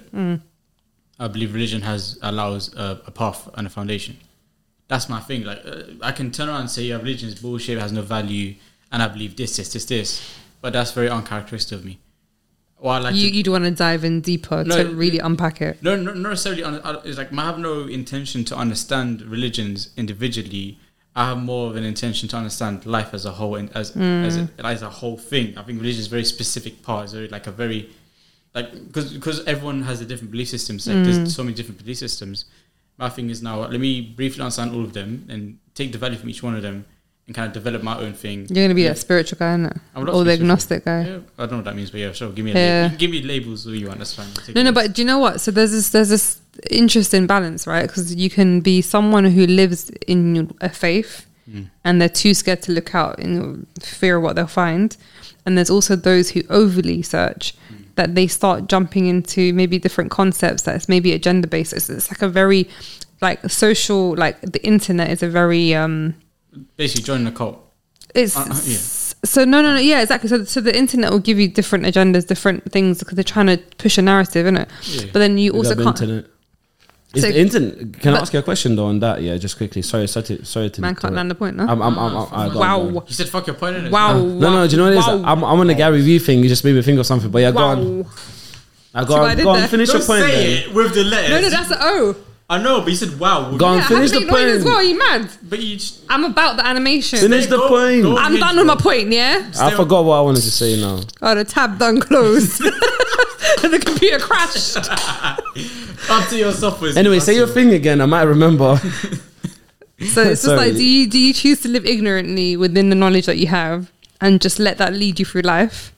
I believe religion has allows a, a path and a foundation. That's my thing. Like uh, I can turn around and say, yeah, religion is bullshit, it has no value, and I believe this, this, this, this. But that's very uncharacteristic of me. Or I like you to, you'd want to dive in deeper No, to really unpack it no, no, not necessarily. Un- uh, it's like I have no intention to understand religions individually. I have more of an intention to understand life as a whole and as as, a, as a whole thing. I think religion is a very specific part. It's very like a very like because because everyone has a different belief systems. Like there's so many different belief systems. My thing is now let me briefly understand all of them and take the value from each one of them and kind of develop my own thing. you're gonna be Yeah. a spiritual guy innit? I would love or the agnostic guy Yeah, I don't know what that means, but yeah, sure. Give me a Yeah. label. give me labels who you want. That's fine. No, no, but do you know what? So there's this there's this interesting balance, right? Because you can be someone who lives in a faith, Mm. and they're too scared to look out in fear of what they'll find, and there's also those who overly search. that they start jumping into maybe different concepts that's maybe agenda based. It's, it's like a very like social like the internet is a very um Basically, join the cult. it's Uh, uh, yeah. so no no no yeah exactly so so the internet will give you different agendas different things because they're trying to push a narrative in it Yeah. but then you Big also can't internet. Is So- the internet? Can I ask you a question though on that? Yeah, just quickly. Sorry, sorry to, sorry to man can't land the point no I'm, I'm, I'm, I'm, I- go on, wow You said fuck your point in it. wow No, no, do you know what it is? wow. I'm, I'm on the Gary Vee thing. You just made me think of something. But yeah, go on. wow Now, go what I on, did go on. Finish Don't your point. say Then. it with the letters. no no that's the O I know, but you said wow. Go on, yeah, finish have the to make as point. well you mad But you just, I'm about the animation Finish the Go- point. go- I'm done with my point yeah I forgot what I wanted to say now. oh the tab done closed And the computer crashed up to your software. Anyway, say your thing again. I might remember. So it's just Sorry. like, do you do you choose to live ignorantly within the knowledge that you have and just let that lead you through life,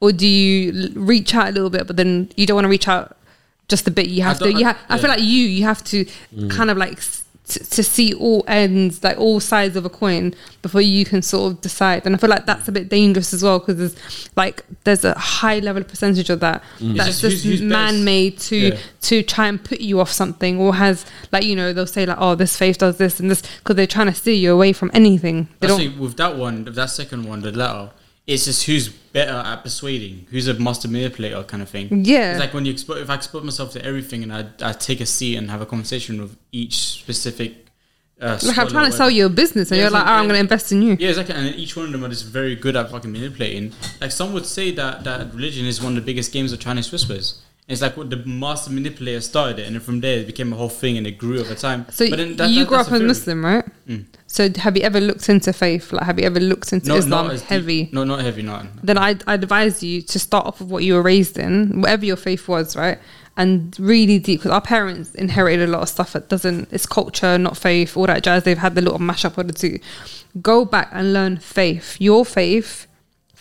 or do you l- reach out a little bit, but then you don't want to reach out just a bit? You have to. You have. I feel like you you have to Mm. kind of like. s- To, see all ends, like all sides of a coin, before you can sort of decide, and I feel like that's a bit dangerous as well because there's like there's a high level percentage of that Mm. that's just just best. man-made to Yeah. to try and put you off something or has like you know they'll say like oh this faith does this and this because they're trying to steer you away from anything they Actually, with that one, that second one, the letter, it's just who's better at persuading, who's a master manipulator kind of thing. Yeah. It's like when you expose, if I expose myself to everything and I, I take a seat and have a conversation with each specific. Uh, like i'm trying to sell you a business and Yeah, you're like like- oh i'm going to invest in you Yeah, exactly. And each one of them are just very good at fucking manipulating. Like some would say that that religion is one of the biggest games of Chinese whispers. It's like what the master manipulator started it, and then from there it became a whole thing, and it grew over time. so But then that- you that- grew up as muslim right Mm. so have you ever looked into faith like have you ever looked into islam as deep- heavy No, not heavy. Not. then I I advise you to start off with what you were raised in, whatever your faith was, right? And really deep because our parents inherited a lot of stuff that doesn't. It's culture, not faith. All that jazz. They've had the little mashup of the two. Go back and learn faith. Your faith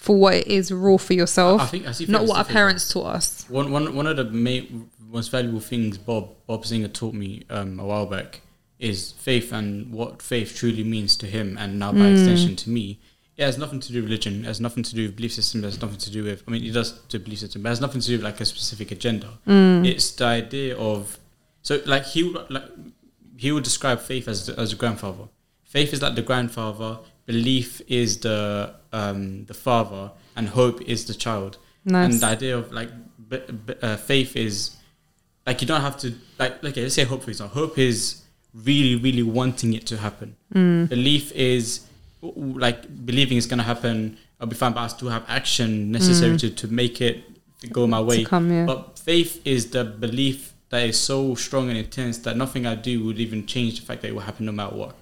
for what it is raw for yourself. I think I see not what our parents taught us. One, one, one of the main, most valuable things Bob Bob Singer taught me um, a while back is faith and what faith truly means to him, and now by Mm. extension to me. It has nothing to do with religion. It has nothing to do with belief system. It has nothing to do with. I mean, it does to belief system, but it has nothing to do with like a specific agenda. Mm. It's the idea of so like he would like he would describe faith as as a grandfather. Faith is like the grandfather. Belief is the um, the father, and hope is the child. Nice. And the idea of like b- b- uh, faith is like you don't have to like okay let's say hope for example hope is really really wanting it to happen Mm. belief is like believing it's going to happen i'll be fine but i still have action necessary to, to make it go my way come, yeah. but faith is the belief that is so strong and intense that nothing i do would even change the fact that it will happen no matter what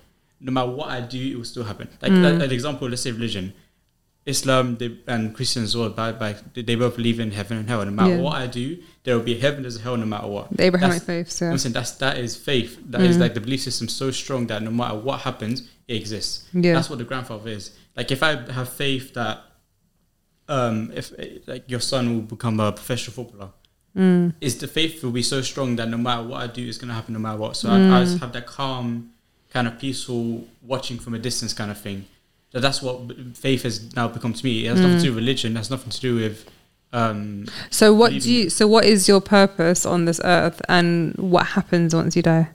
no matter what i do it will still happen like Mm. like, an example let's say religion Islam they, and Christians as well, by, by, they both believe in heaven and hell. No matter Yeah. what I do, there will be heaven, there's a hell, no matter what. The Abrahamic That's- faith. So I'm saying that's that is faith. That is Mm. like the belief system so strong that no matter what happens, it exists. Yeah. That's what the grandfather is. Like if I have faith that um if like your son will become a professional footballer, Mm. is the faith will be so strong that no matter what I do, it's gonna happen no matter what. So Mm. I, I just have that calm, kind of peaceful, watching from a distance kind of thing. That that's what faith has now become to me. It has nothing to do with religion. It has nothing to do with um So what do you? So what is your purpose on this earth, and what happens once you die?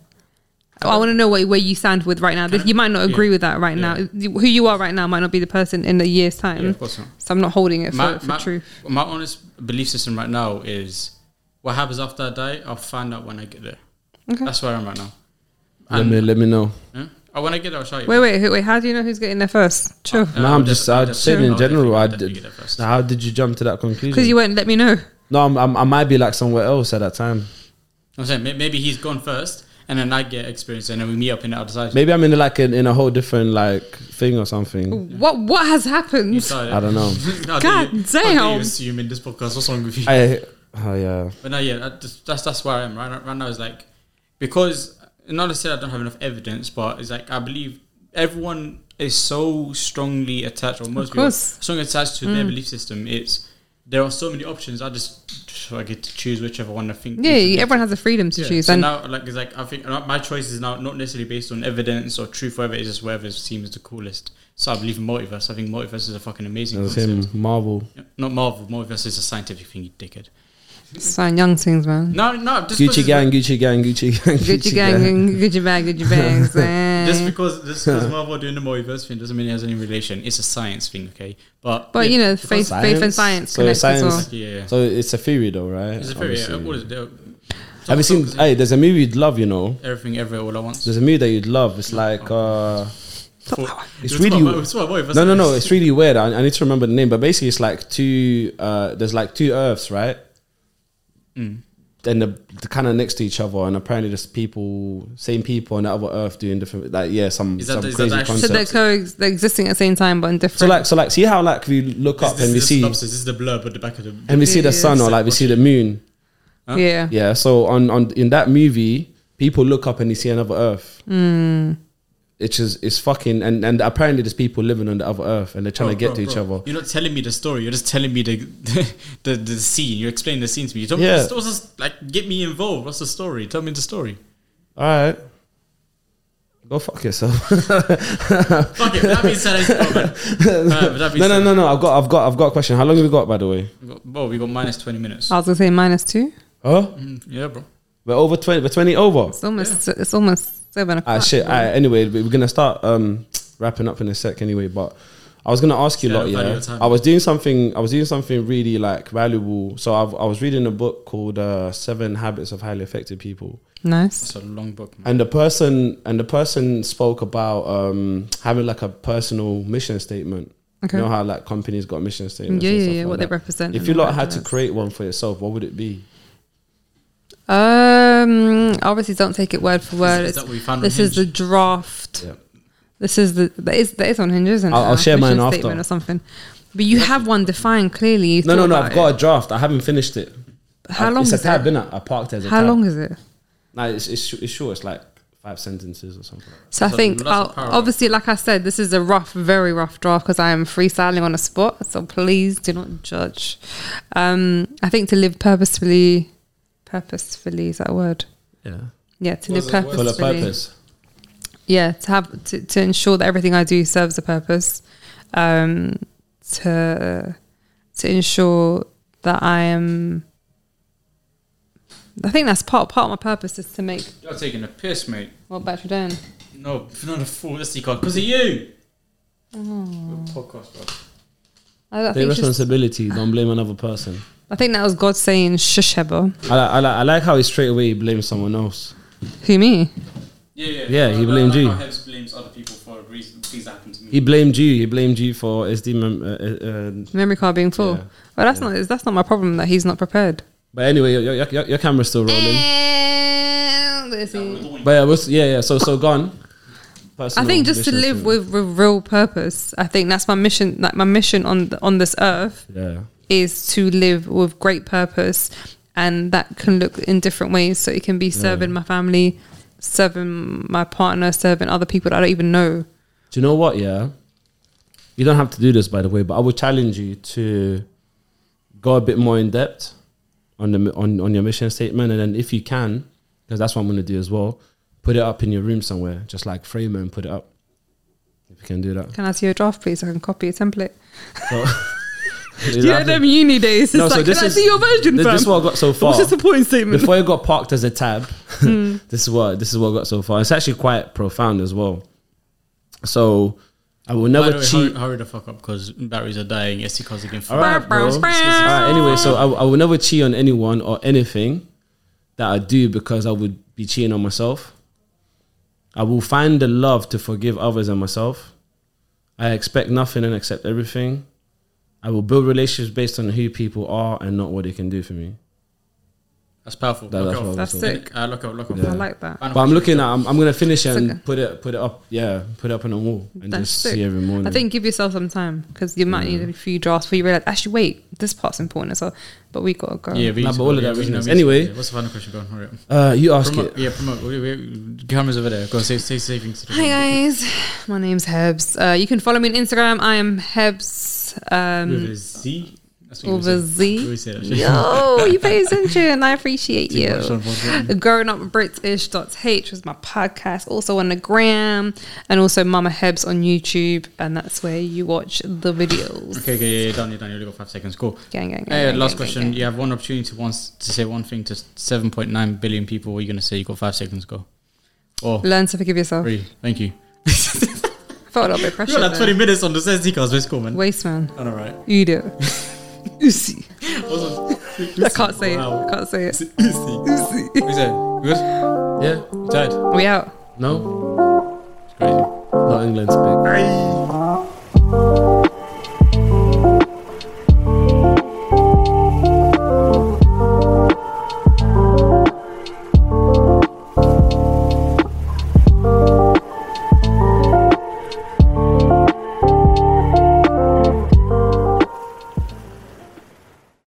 I want to know what, where you stand with right now. You might not agree yeah. with that right Yeah. now. Who you are right now might not be the person in a year's time. yeah, of course not. So I'm not holding it for, my, for my, truth. my honest belief system right now is what happens after I die, I'll find out when I get there. Okay. That's where I am right now. Let me let me know. yeah? Oh, when I get there, I'll show you. Wait, wait, wait, wait. How do you know who's getting there first? Sure. Uh, No, I'll I'm just- I'll I'd def- in general, I did- get there first. So how did you jump to that conclusion? Because you won't let me know. no, I'm, I'm, I might be like somewhere else at that time. I'm saying may- maybe he's gone first, and then I get experience, and then we meet up in the other side. Maybe I'm in like in, in a whole different like thing or something. What What has You happened? started. I don't know. How God dare you- how dare damn. you assume in this podcast what's wrong with you? I oh yeah. But no, yeah, that, just- that's that's where I am right, right now. Is like because not to say I don't have enough evidence, but it's like I believe everyone is so strongly attached, or most people are course. strongly attached to their belief system. It's there are so many options. I just so I get to choose whichever one I think. Yeah, is everyone has the freedom to Yeah, choose. So and now, like, it's like I think uh, my choice is now not necessarily based on evidence or truth, whatever. It's just whatever seems the coolest. So I believe in multiverse. I think multiverse is a fucking amazing. The concept. same Marvel. Yeah, Not Marvel. Multiverse is a scientific thing, you dickhead. It's fine, young things, man. No, no. Just Gucci because- gang, Gucci gang, Gucci gang, Gucci gang, Gucci bag, Gucci bags. eh. Just because just because Marvel are doing the multiverse thing doesn't mean it has any relation. It's a science thing, okay? But But yeah, you know, because- faith, faith and science So connect as well. Yeah, yeah. So it's a theory though, right? It's a very yeah, Obviously. what is it? They're- Have you seen? Hey, there's a movie you'd love. You know, everything everywhere all at once? there's a movie that you'd love. It's like uh, For- it's It's really- about- it's about multiverse, no, no, no. It's really weird. I, I need to remember the name, but basically, it's like two. Uh, there's like two Earths, right? Mm. And the, the kind of next to each other, and apparently there's people, same people on the other Earth doing different. Like yeah, some Is that some the- is that crazy the actual- So they're, concept. co- they're existing at the same time, but in different. So like, so like, see how like we look This, up this and we see synopsis, This is the blurb at the back of the. and we see the sun yeah. or like we see the moon. Huh? yeah. Yeah. So on on in that movie, people look up and they see another Earth. Hmm. It's just it's fucking and and apparently there's people living on the other Earth and they're trying Bro, to get bro, to each bro. other. You're not telling me the story. You're just telling me the the, the, scene. You're explaining the scene to me. You don't Yeah. just, just like get me involved. What's the story? Tell me the story. All right. Go fuck yourself. Fuck it. That being said, uh, that. No, no, no, no. I've got, I've got, I've got a question. How long have we got, by the way? We got, bro, we got minus twenty minutes. I was gonna say minus two. Huh? Mm, yeah, bro. We're over twenty. We're twenty over. It's almost it's almost seven o'clock. Ah, shit. All right, anyway, we- we're gonna start um wrapping up in a sec. Anyway, but I was gonna ask you a lot. Yeah. I was doing something. I was doing something really like valuable. So I've, I was reading a book called uh, Seven Habits of Highly Effective People. Nice. That's a long book. Man. and the person and the person spoke about um having like a personal mission statement Okay. you know how like companies got mission statements Yeah, and yeah, stuff yeah. like What they represent. if you lot had to create one for yourself what would it be Um, obviously, don't take it word for word. Is It's- that what we found on this is the draft. Yeah. This is the that is that is on Hinge, isn't it? I'll- I'll A share mine mission after. statement or something. But you have one defined clearly. You've no no no i've got it. a draft i haven't finished it How I- long it's is a tab it? innit? i parked it as a How tab. long is it? no it's, it's, it's short it's like five sentences or something So I think, that's a I'll- obviously, like I said, this is a rough, very rough draft because I am freestyling on the spot. So please do not judge. Um, I think to live purposefully, purposefully is that a word? yeah Yeah, to Was live it- was it- purposefully. purpose Yeah, to have to, to ensure that everything I do serves a purpose. Um, to to ensure that I am. I think that's part part of my purpose is to make You're taking a piss, mate. what battery doing. No, not a fool. That's the card because of you. Oh. Podcast, bro. I, I, take think it's just, responsibility don't blame another person I think that was God saying shush Heba. I, like, I, like, I like how he straight away blames someone else Who me? Yeah, yeah. Yeah, he blamed you. How Hebz blames other people for reason, things that happen to me. he blamed you he blamed you for SD mem- uh, uh, uh, Memory card being full. Yeah. Well, that's not that's not my problem that he's not prepared. but anyway your, your, your, your camera's still rolling And let's see. But yeah, what's, yeah, yeah. So, so gone. I think just to live with, with real purpose. I think that's my mission. Like my mission on the, on this earth Yeah, is to live with great purpose, and that can look in different ways. So it can be serving my family, serving my partner, serving other people that I don't even know. Do you know what? Yeah, you don't have to do this, by the way. But I would challenge you to go a bit more in depth on the on on your mission statement, and then if you can, because that's what I'm going to do as well. Put it up in your room somewhere, just like frame it and put it up. If you can do that. Can I see your draft, please? I can copy a template. So, You know them uni days. It's No, so like, this can I is- see your version, this, fam? this is what I got so far. What's your supporting statement? Before it got parked as a tab, Hmm. this is what this is what I got so far. It's actually quite profound as well. So I will never way, cheat. hurry, hurry the fuck up because batteries are dying. SD cards again. All right, bro. All right, anyway, so I, I will never cheat on anyone or anything that I do because I would be cheating on myself. I will find the love to forgive others and myself. I expect nothing and accept everything. I will build relationships based on who people are and not what they can do for me. That's powerful. That- that's out. what That's sick. Uh, look out, look out. I like that. But I'm looking at. I'm, I'm gonna finish it and okay. put it put it up. Yeah, put it up on the wall and That's just sick. see every morning. I think give yourself some time because you might need a few drafts before you realize, actually, wait, this part's important as well. But we gotta go. Yeah, we Nah, but all of that we business. know, we Anyway. yeah, what's the final question? Go on, hurry up. uh, you ask Promote, it. yeah, promote. Wait, wait, cameras over there. Go say say say things. Hi guys, my name's Hebz. Uh, you can follow me on Instagram. I am Hebz. With Um, a Z That's what you Over. You Z. always say that shit. Yo, you pay attention. I appreciate you. Growing Up British.h was my podcast, also on the gram, and also Mama Hebz on YouTube, and that's where you watch the videos. Okay, okay, yeah, done, you're done. You only got five seconds. Cool. Gang, gang, gang, Hey, gang, last gang, question. gang, gang. You have one opportunity to once to say one thing to 7.9 billion people. What are you gonna say? You got five seconds. Go. Oh, Learn to forgive yourself. three. Thank you. I felt a little bit You pressure. got like 20 minutes on the SD cards. Let's go, man. Waste man. All right. You do. Uzi, I can't say wow. it. I can't say it. Usi. Usi. We say good. Yeah, we tied. We out. No. It's crazy. Not England. pick.